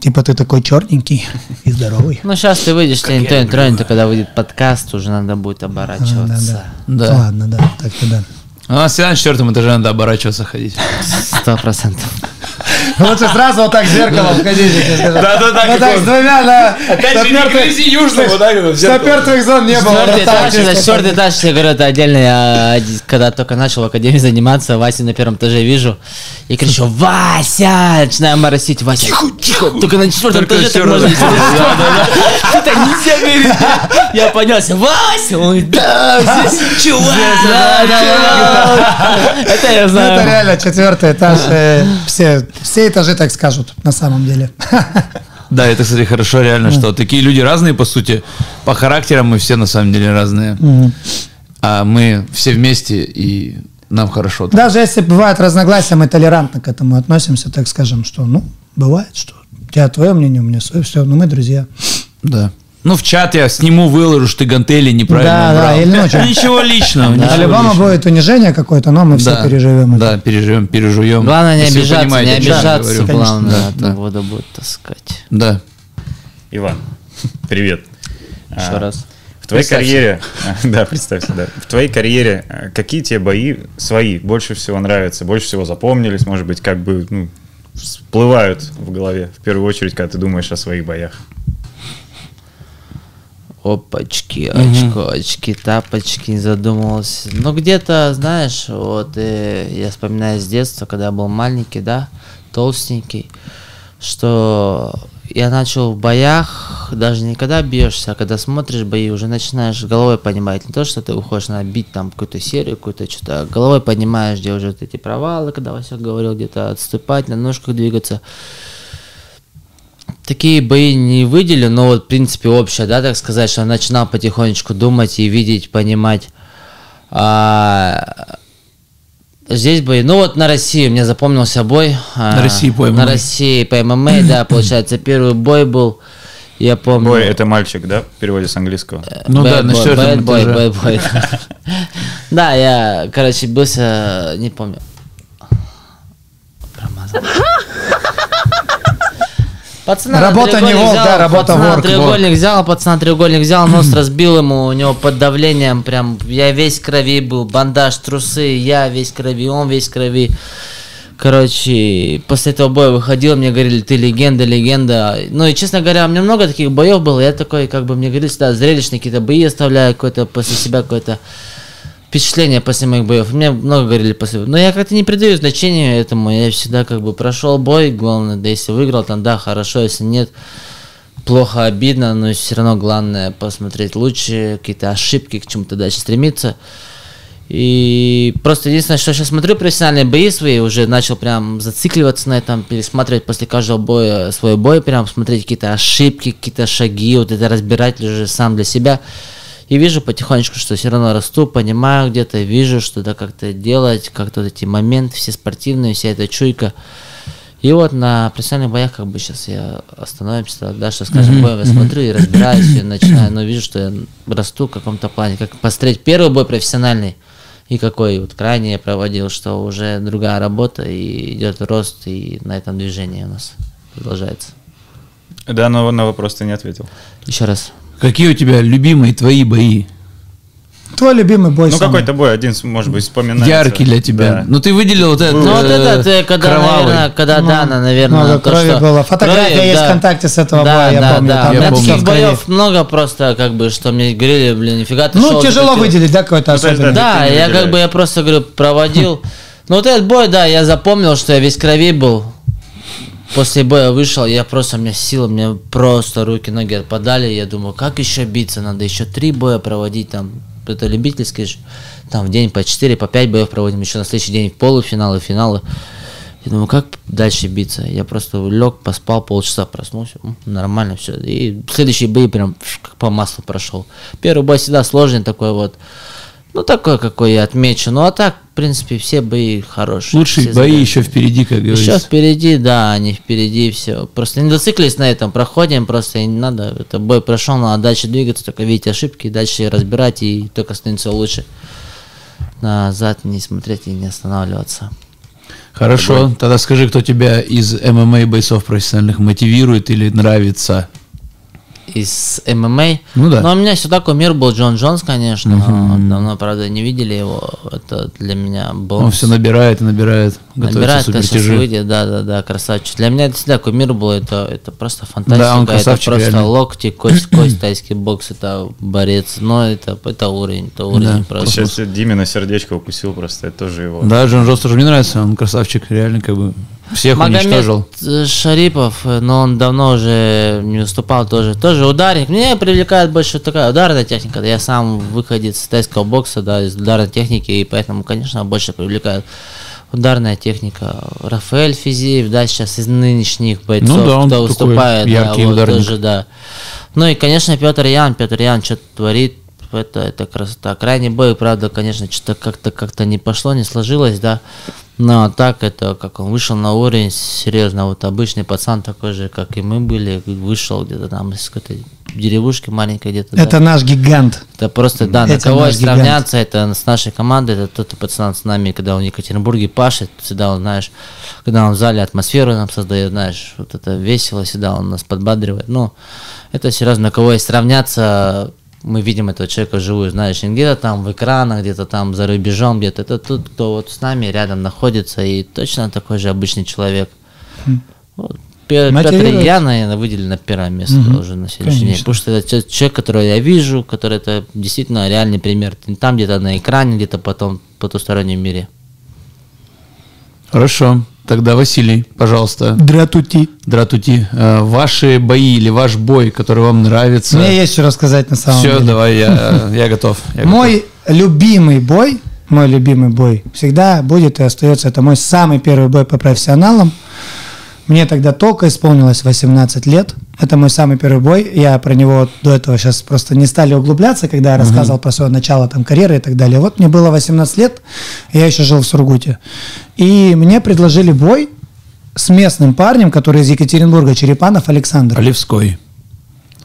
Типа ты такой черненький и здоровый. Ну, сейчас ты выйдешь, тебе никто не тронет, а когда выйдет подкаст, уже надо будет Да, оборачиваться. да. Да. Ладно, да, так-то да. У нас всегда на четвертом этаже надо оборачиваться ходить. Сто процентов. Лучше сразу вот так зеркалом ходить. я тебе скажу. Да-да-да, Вот так с двумя, да. Мертвых- южным, вот так вот. Чтоб мертвых зон не было. Четвертый этаж, четвертый я говорю, это отдельно. Я один- когда только начал в академии заниматься, Вася на первом этаже вижу и кричу, Вася! Начинаю моросить, Вася, тихо, тихо, только на четвертом этаже так можно. Это нельзя говорить. Я поднялся, Вася! Он говорит, да, здесь чувак, да, чувак. Это я Ну, Это знаю. реально четвертый этаж. э, Все, все этажи так скажут, на самом деле. Да, это, кстати, хорошо, реально, что такие люди разные, по сути. По характерам мы все, на самом деле, разные. А мы все вместе, и нам хорошо. Даже если бывают разногласия, мы толерантно к этому относимся, так скажем, что, ну, бывает, что у тебя твое мнение, у меня свое, все, но мы друзья. Да. Ну, в чат я сниму, выложу, что ты гантели неправильно Да, да, брал. или ночью. Ничего личного. ничего По-любому будет унижение какое-то, но мы все Да, переживем. это. Да, переживем, пережуем. Главное не обижаться, не обижаться, главное, Да, а да. воду будет таскать. Да. Иван, привет. Еще А, раз. В твоей карьере, да, представься, да. В твоей карьере а, какие тебе бои свои больше всего нравятся, больше всего запомнились, может быть, как бы ну, всплывают в голове, в первую очередь, когда ты думаешь о своих боях? Опачки, очко, очки, тапочки, не задумывался. Ну, где-то, знаешь, вот э, я вспоминаю с детства, когда я был маленький, да, толстенький, что я начал в боях, даже не когда бьешься, а когда смотришь бои, уже начинаешь головой понимать. Не то, что ты уходишь на бить там какую-то серию, какую-то что-то, а головой понимаешь, где уже вот эти провалы, когда Васек говорил, где-то отступать, на ножках двигаться такие бои не выделю, но вот в принципе общее, да, так сказать, что я начинал потихонечку думать и видеть, понимать. А, здесь бои, ну вот на России мне запомнился бой. а, На России по На. России по ММА, да, получается, первый бой был, я помню. Бой это мальчик, да, в переводе с английского? Ну да, Bad на boy, четвертом bad boy, этаже. bad boy. Да, я, короче, бился, не помню. Промазал. Пацана на Работа не волк, взял, да, работа пацана на ворк, треугольник взял, пацана треугольник взял, нос разбил ему, у него под давлением прям, я весь крови был, бандаж, трусы, я весь крови, он весь крови. Короче, после этого боя выходил, мне говорили, ты легенда, легенда. Ну и, честно говоря, у меня много таких боев было, я такой, как бы, мне говорили всегда, зрелищные какие-то бои оставляю, какое-то после себя какое-то впечатление после моих боев. Мне много говорили после. Но я как-то не придаю значения этому. Я всегда как бы прошел бой. Главное, да если выиграл, там да, хорошо, если нет, плохо, обидно, но все равно главное посмотреть лучше, какие-то ошибки, к чему-то дальше стремиться. И просто единственное, что сейчас смотрю профессиональные бои свои, уже начал прям зацикливаться на этом, пересматривать после каждого боя свой бой, прям смотреть какие-то ошибки, какие-то шаги, вот это разбирать уже сам для себя. И вижу потихонечку, что все равно расту, понимаю где-то, вижу, что это как-то делать, как-то вот эти моменты все спортивные, вся эта чуйка. И вот на профессиональных боях как бы сейчас я остановимся, да, что с каждым боем я смотрю и разбираюсь, и начинаю, но вижу, что я расту в каком-то плане. Как посмотреть первый бой профессиональный, и какой вот крайний я проводил, что уже другая работа, и идет рост, и на этом движении у нас продолжается. Да, но на вопрос ты не ответил. Еще раз. Какие у тебя любимые твои бои? Твой любимый бой Ну, самый. какой-то бой один, может быть, вспоминается. Яркий для тебя. Да. Ну ты выделил вот этот Ну вот э, это, ты, когда, кровавый. наверное, когда Ну, Дана, наверное, много то, крови что- было. Фотография Крови, есть да. ВКонтакте с этого да, боя, я да, помню, Да, там У меня я таких боев много просто, как бы, что мне говорили, блин, нифига ты Ну, шел, тяжело ты- выделить, да, какой-то Ну, то есть, особенный. да, Да, ты не я как выделяешь. бы, я просто, говорю, проводил. Ну вот этот бой, да, я запомнил, что я весь крови был. После боя вышел, я просто, у меня сила, мне просто руки, ноги отпадали. Я думаю, как еще биться? Надо еще три боя проводить там. Это любительский же. Там в день по 4, по 5 боев проводим. Еще на следующий день полуфиналы, финалы. Я думаю, как дальше биться? Я просто лег, поспал полчаса, проснулся, нормально все. И следующий бой прям как по маслу прошел. Первый бой всегда сложный такой вот. Ну, такой, какой я отмечу. Ну, а так, в принципе, все бои хорошие. Лучшие бои еще впереди, как Еще говорится. впереди, да, они впереди, все. Просто не зациклись на этом, проходим, просто не надо. Это бой прошел, надо дальше двигаться, только видеть ошибки, дальше разбирать и только становиться лучше. Назад не смотреть и не останавливаться. Хорошо, тогда скажи, кто тебя из ММА бойцов профессиональных мотивирует или нравится? Из ММА. Ну да. Но у меня всегда кумир был Джон Джонс, конечно. но Давно, правда, не видели его. Это для меня был... Он все набирает и набирает, Набирает, конечно, выйдет, да, да, да, красавчик. Для меня это всегда кумир был, это, это просто фантастика, Да, он это красавчик, просто реально. локти, кость, кость, тайский бокс, это борец, но это, это уровень, это уровень Да. просто. Сейчас Диме на сердечко укусил просто, это тоже его. Да, Джон Джонс тоже мне нравится, он красавчик, реально как бы всех уничтожил. Магомед э, Шарипов, э, но он давно уже не выступал тоже. Тоже ударник. Меня привлекает больше такая ударная техника. Я сам выходец из тайского бокса, да, из ударной техники, и поэтому, конечно, больше привлекает ударная техника. Рафаэль Физиев, да, сейчас из нынешних бойцов, Ну да, он кто выступает, да, вот ударник. тоже, да. Ну и, конечно, Петр Ян. Петр Ян что-то творит. Это, это красота. Крайний бой, правда, конечно, что-то как-то как-то не пошло, не сложилось, да. Ну, а так это, как он вышел на уровень, серьезно, вот обычный пацан такой же, как и мы были, вышел где-то там из какой-то деревушки маленькой где-то. Это да. наш гигант. Это просто, да, Это на кого гигант. сравняться, это с нашей командой, это тот пацан с нами, когда он в Екатеринбурге пашет, всегда он, знаешь, когда он в зале атмосферу нам создает, знаешь, вот это весело, всегда он нас подбадривает. Ну, это серьезно, на кого есть сравняться, мы видим этого человека вживую, знаешь, не где-то там в экранах, где-то там за рубежом, где-то это тот, кто вот с нами рядом находится, и точно такой же обычный человек. Вот. Пе- Петр Мотивирует. Илья, наверное, выделили на первое место Мгм. уже на сегодняшний день. Конечно. Потому что это человек, которого я вижу, который это действительно реальный пример. Там где-то на экране, где-то потом в потустороннем мире. Хорошо. Тогда Василий, пожалуйста, Дратути. Дратути, э, ваши бои или ваш бой, который вам нравится. Мне есть что рассказать на самом Все, деле. давай, я, я готов. я Мой любимый бой, мой любимый бой всегда будет и остается. Это мой самый первый бой по профессионалам. Мне тогда только исполнилось 18 лет. Это мой самый первый бой. Я про него до этого сейчас просто не стали углубляться, когда я рассказывал про свое начало там, карьеры и так далее. Вот мне было 18 лет, я еще жил в Сургуте. И мне предложили бой с местным парнем, который из Екатеринбурга, Черепанов Александр. Полевской.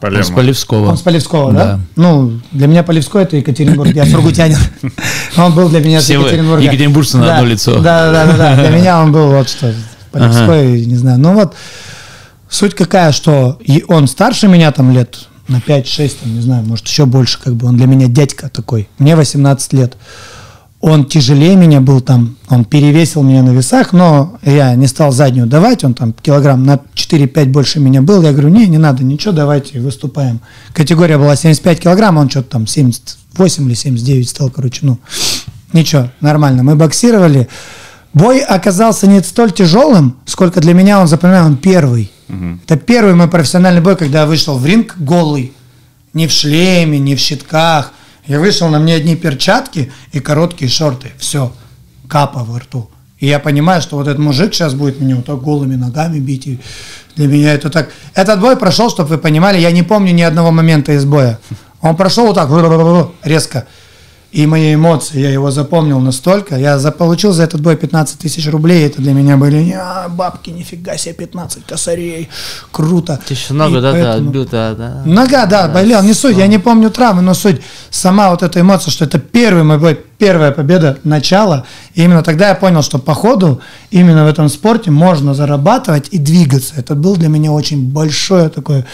Он с. Полевского. Он с Полевского, да? Да. Ну, для меня Полевской это Екатеринбург, я сургутянин. Он был для меня с Все вы Екатеринбурга. екатеринбуржцы на одно лицо. Да, да, да, да. Для меня он был вот что, Полевской, не знаю. Ну вот, суть какая, что и он старше меня там лет на 5-6, там, не знаю, может еще больше, как бы он для меня дядька такой. Мне 18 лет. Он тяжелее меня был там, он перевесил меня на весах, но я не стал заднюю давать, он там килограмм на 4-5 больше меня был. Я говорю, не, не надо, ничего, давайте, выступаем. Категория была 75 килограмм, он что-то там 78 или 79 стал, короче, ну, ничего, нормально. Мы боксировали. Бой оказался не столь тяжелым, сколько для меня он запоминал, он первый. Это первый мой профессиональный бой, когда я вышел в ринг голый. Не в шлеме, не в щитках. Я вышел, на мне одни перчатки и короткие шорты. Все, капа во рту. И я понимаю, что вот этот мужик сейчас будет меня вот так голыми ногами бить. И для меня это так... Этот бой прошел, чтобы вы понимали, я не помню ни одного момента из боя. Он прошел вот так, резко. И мои эмоции, я его запомнил настолько. Я заполучил за этот бой 15 тысяч рублей. Это для меня были «А, бабки, нифига себе, 15 косарей. Круто. Ты еще много, И да, поэтому- отбил, да, да. Нога, да, болел, не суть, я не помню травмы, но суть, сама вот эта эмоция, что это первый мой бой, первая победа, начало, и именно тогда я понял, что по ходу именно в этом спорте можно зарабатывать и двигаться. Это был для меня очень большое такое,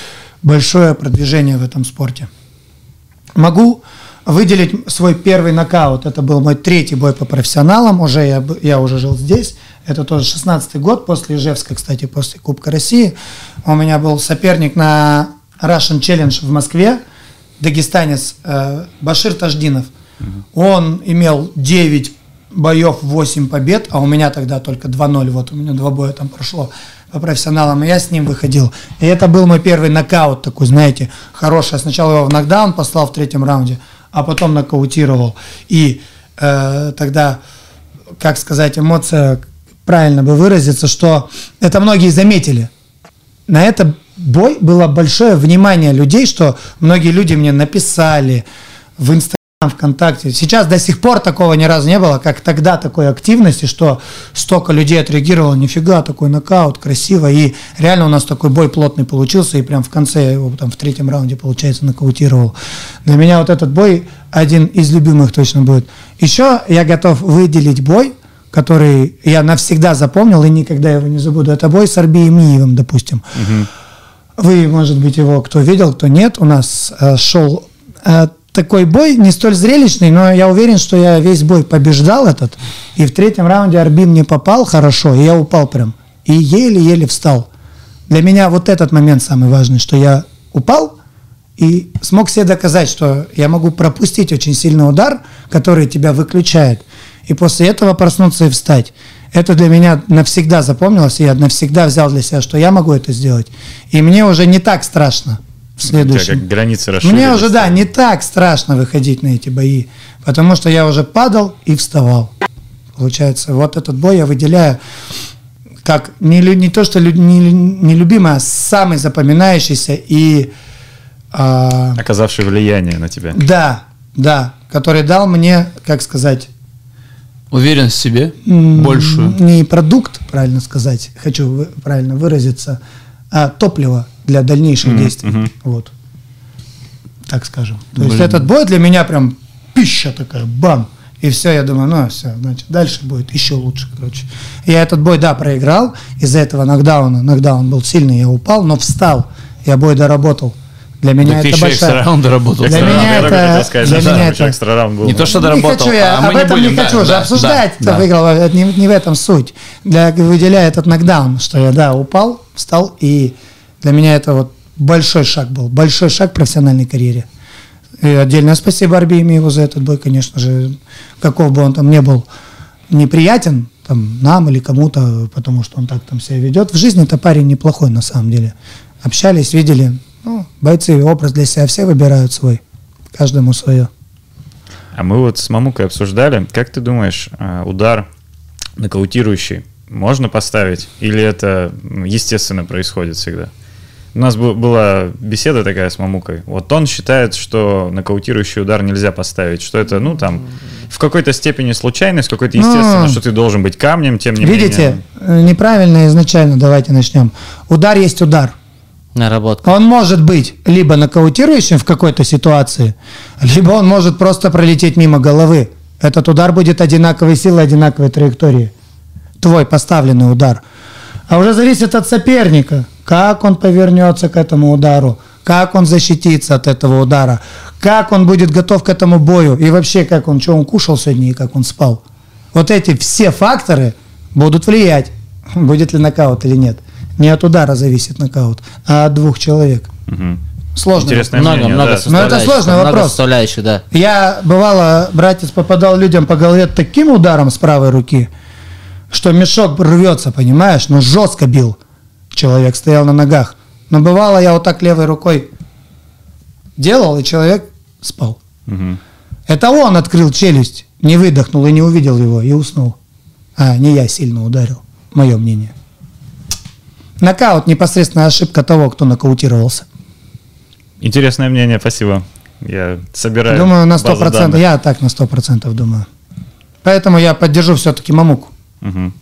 большое продвижение в этом спорте. Могу выделить свой первый нокаут. Это был мой третий бой по профессионалам. Уже я, я уже жил здесь. Это тоже 16 год после Ижевска, кстати, после Кубка России. У меня был соперник на Russian Challenge в Москве, дагестанец э, Башир Таждинов. Он имел 9 боев, 8 побед, а у меня тогда только 2-0. Вот у меня два боя там прошло по профессионалам, и я с ним выходил. И это был мой первый нокаут такой, знаете, хороший. Я сначала его в нокдаун послал в третьем раунде, а потом нокаутировал. И э, тогда, как сказать, эмоция, правильно бы выразиться, что это многие заметили. На это бой было большое внимание людей, что многие люди мне написали в Инстаграм, ВКонтакте. Сейчас до сих пор такого ни разу не было, как тогда такой активности, что столько людей отреагировало, нифига, такой нокаут, красиво. И реально у нас такой бой плотный получился, и прям в конце я его там в третьем раунде, получается, нокаутировал. Для меня вот этот бой один из любимых точно будет. Еще я готов выделить бой, который я навсегда запомнил и никогда его не забуду. Это бой с Арбием Миевым, допустим. Вы, может быть, его кто видел, кто нет. У нас э, шел э, такой бой, не столь зрелищный, но я уверен, что я весь бой побеждал этот. И в третьем раунде Арбин не попал хорошо, и я упал прям. И еле-еле встал. Для меня вот этот момент самый важный, что я упал и смог себе доказать, что я могу пропустить очень сильный удар, который тебя выключает, и после этого проснуться и встать. Это для меня навсегда запомнилось, и я навсегда взял для себя, что я могу это сделать. И мне уже не так страшно в следующем. как границы расширились. Мне уже, да, не так страшно выходить на эти бои, потому что я уже падал и вставал. Получается, вот этот бой я выделяю как не, не то, что лю- не, не любимый, а самый запоминающийся и а, Оказавший влияние на тебя. да, да, который дал мне, как сказать, Уверенность в себе большую. Не продукт, правильно сказать, хочу правильно выразиться, а топливо для дальнейших действий. Вот. Так скажем. То есть Блин. этот бой для меня прям пища такая, бам. И все, я думаю, ну все, значит, дальше будет еще лучше, короче. Я этот бой, да, проиграл, из-за этого нокдауна, нокдаун был сильный, я упал, но встал, я бой доработал. Для меня Так ты это еще большая... экстра раунда работал. Для Экстра меня раунд, это- хотел сказать, для меня да, это- экстра раунд был. Не то, что не доработал, хочу я, а мы об не этом будем, не да, хочу уже да, обсуждать, да, кто да. выиграл, это не, не в этом суть. Для, выделяя этот нокдаун, что я, да, упал, встал, и для меня это вот большой шаг был, большой шаг в профессиональной карьере. И отдельное спасибо Арбиемиеву за этот бой, конечно же, каков бы он там не был неприятен, там, нам или кому-то, потому что он так там себя ведет. В жизни это парень неплохой, на самом деле. Общались, видели. Ну, бойцы образ для себя все выбирают свой. Каждому свое. А мы вот с Мамукой обсуждали, как ты думаешь, а, удар нокаутирующий можно поставить? Или это естественно происходит всегда? У нас была беседа такая с Мамукой. Вот он считает, что нокаутирующий удар нельзя поставить, что это, ну, там, в какой-то степени случайность, в какой-то естественно, Ну, что ты должен быть камнем, тем не Видите, менее. э, неправильно изначально, давайте начнем. Удар есть удар. Наработка. Он может быть либо нокаутирующим в какой-то ситуации, либо он может просто пролететь мимо головы. Этот удар будет одинаковой силы, одинаковой траектории. Твой поставленный удар. А уже зависит от соперника, как он повернется к этому удару, как он защитится от этого удара, как он будет готов к этому бою и вообще как он, что он кушал сегодня и как он спал. Вот эти все факторы будут влиять, будет ли нокаут или нет. Не от удара зависит нокаут, а от двух человек. Мгм. Сложно. Интересное Много, мнение, много да. Ну, это сложный много вопрос. составляющих, да. Я, бывало, братец попадал людям по голове таким ударом с правой руки, что мешок рвется, понимаешь? Но жестко бил. Человек стоял на ногах. Но бывало, я вот так левой рукой делал, и человек спал. Мгм. Это он открыл челюсть, не выдохнул и не увидел его, и уснул. А, не я сильно ударил, мое мнение. Нокаут – непосредственная ошибка того, кто нокаутировался. Интересное мнение, спасибо. Я собираю Думаю, на базу 100%. данных. Я так на 100% думаю. Поэтому я поддержу все-таки Мамуку. Мгм.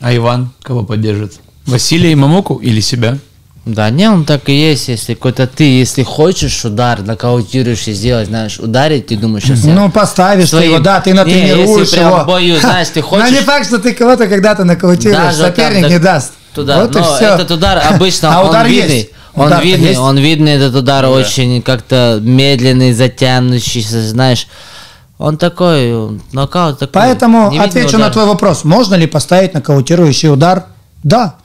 А Иван кого поддержит? Василия и Мамуку или себя? Да, не, он так и есть. Если какой-то ты, если хочешь удар, нокаутируешь и сделать, знаешь, ударить, ты думаешь, сейчас Ну, поставишь ты своим- его, да, ты Не, натренируешь прям его. в бою, знаешь, ты Но не хочешь- факт, что ты кого-то когда-то нокаутируешь, Даже соперник там, не да, даст. Туда, вот и но все. этот удар обычно А он удар видный. есть. Он Удар-то видный, есть. он видный, этот удар очень как-то медленный, затянущийся, знаешь. Он такой, нокаут такой. Поэтому отвечу удар. на твой вопрос. Можно ли поставить нокаутирующий удар? Да.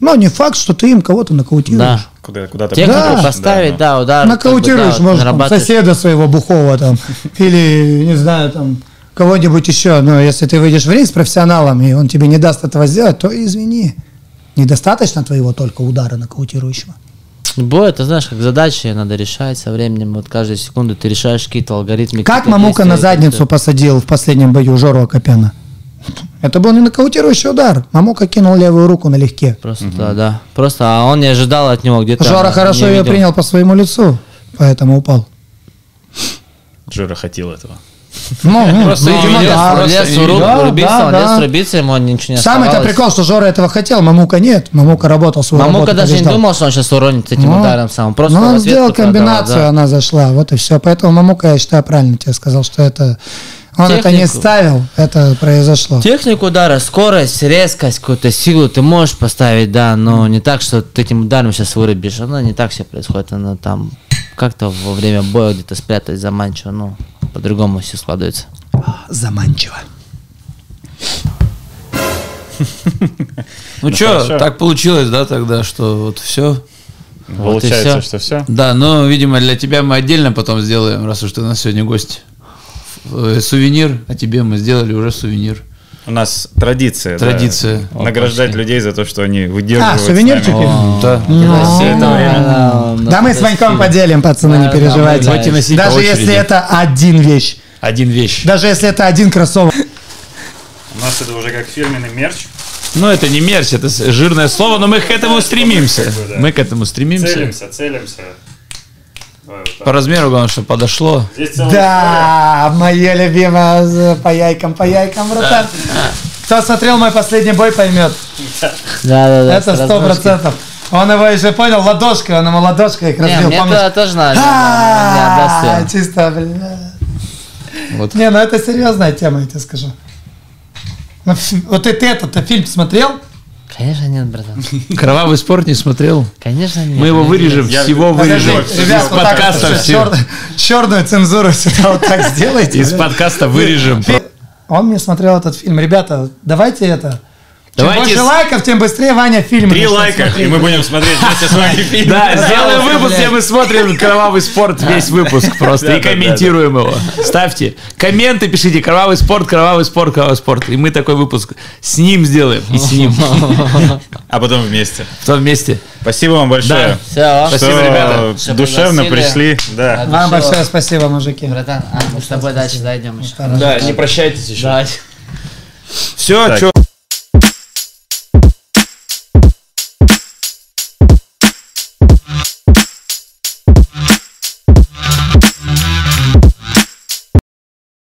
Но не факт, что ты им кого-то нокаутируешь. Да. Куда, куда-то Технику Да. поставить, ну. да, удар. Нокаутируешь, как бы, да, может, там, соседа своего бухого там, или, не знаю, там, кого-нибудь еще. Но если ты выйдешь в ринг с профессионалом, и он тебе не даст этого сделать, то извини. Недостаточно твоего только удара нокаутирующего. Бой, это знаешь, как задачи надо решать со временем. Вот каждую секунду ты решаешь какие-то алгоритмы. Как какие-то Мамука на задницу посадил в последнем бою Жору Акопяна? Это был не нокаутирующий удар. Мамука кинул левую руку налегке. Просто, да, да. Просто, а он не ожидал от него где-то. Жора хорошо ее видел. принял по своему лицу, поэтому упал. Джора хотел этого. Ну, ну, Просто Ну, видимо, лез, да, Да, рубиться, ему ничего не Самый-то прикол, что Жора этого хотел, Мамука нет. Мамука работал свою Мамука даже не думал, что он сейчас уронит этим Ну, ударом сам. Просто он сделал комбинацию, она зашла, вот и все. Поэтому Мамука, я считаю, правильно тебе сказал, что это он это не Технику. ставил, это произошло. Технику удара, скорость, резкость, какую-то силу ты можешь поставить, да, но не так, что ты этим ударом сейчас вырубишь. Оно не так все происходит, оно там как-то во время боя где-то спрятать заманчиво, ну, по-другому все складывается. Заманчиво. Ну Ну, что, так получилось, да, тогда, что вот все. Получается, что все. Да, но, видимо, для тебя мы отдельно потом сделаем, раз уж ты у нас сегодня гость. Э, Сувенир, а тебе мы сделали уже сувенир. У нас традиция. да, Традиция. награждать людей за то, что они выдерживают. А, сувенирчики? Да. Ну, время. Да мы с Ваньком поделим, пацаны, не Да, да, переживайте. Даже если это один вещь. Один вещь. Даже если это один кроссовок. У нас это уже как фирменный мерч. Ну, это не мерч, это жирное слово, но мы к этому стремимся. Да. Мы к этому стремимся. Целимся, целимся. По размеру, главное, чтобы подошло. Да, моя любимая по яйкам, по яйкам, братан. Кто смотрел мой последний бой, поймет. Да, да, да. Это сто процентов. Он его еще понял, ладошкой, он ему ладошкой их Не, разбил, мне помнишь? то- тоже надо. не А. Чисто, бля. Вот. Не, ну это серьезная тема, я тебе скажу. Ну, Вот ты, ты этот фильм смотрел? Конечно нет, братан. Кровавый спорт не смотрел. Конечно нет. Мы его вырежем, Я- всего вырежем. Ребят, Из вот так подкаста вот, все. чер- черную цензуру сюда вот так сделайте. Из подкаста вырежем. Он мне смотрел этот фильм. Ребята, давайте это. Чем Давайте больше с- лайков, тем быстрее Ваня фильм. Три лайка, смотреть. и мы будем смотреть вместе с вами фильм. Да, сделаем выпуск, где мы смотрим кровавый спорт, весь выпуск просто, и комментируем его. Ставьте. Комменты пишите, кровавый спорт, кровавый спорт, кровавый спорт. И мы такой выпуск с ним сделаем, и с ним. А потом вместе. В том месте. Спасибо вам большое. Спасибо, что ребята. Душевно пришли. Да. Вам большое спасибо, мужики. Братан, а, мы с тобой дальше зайдем еще. Да, не прощайтесь еще. Давай. Все, что...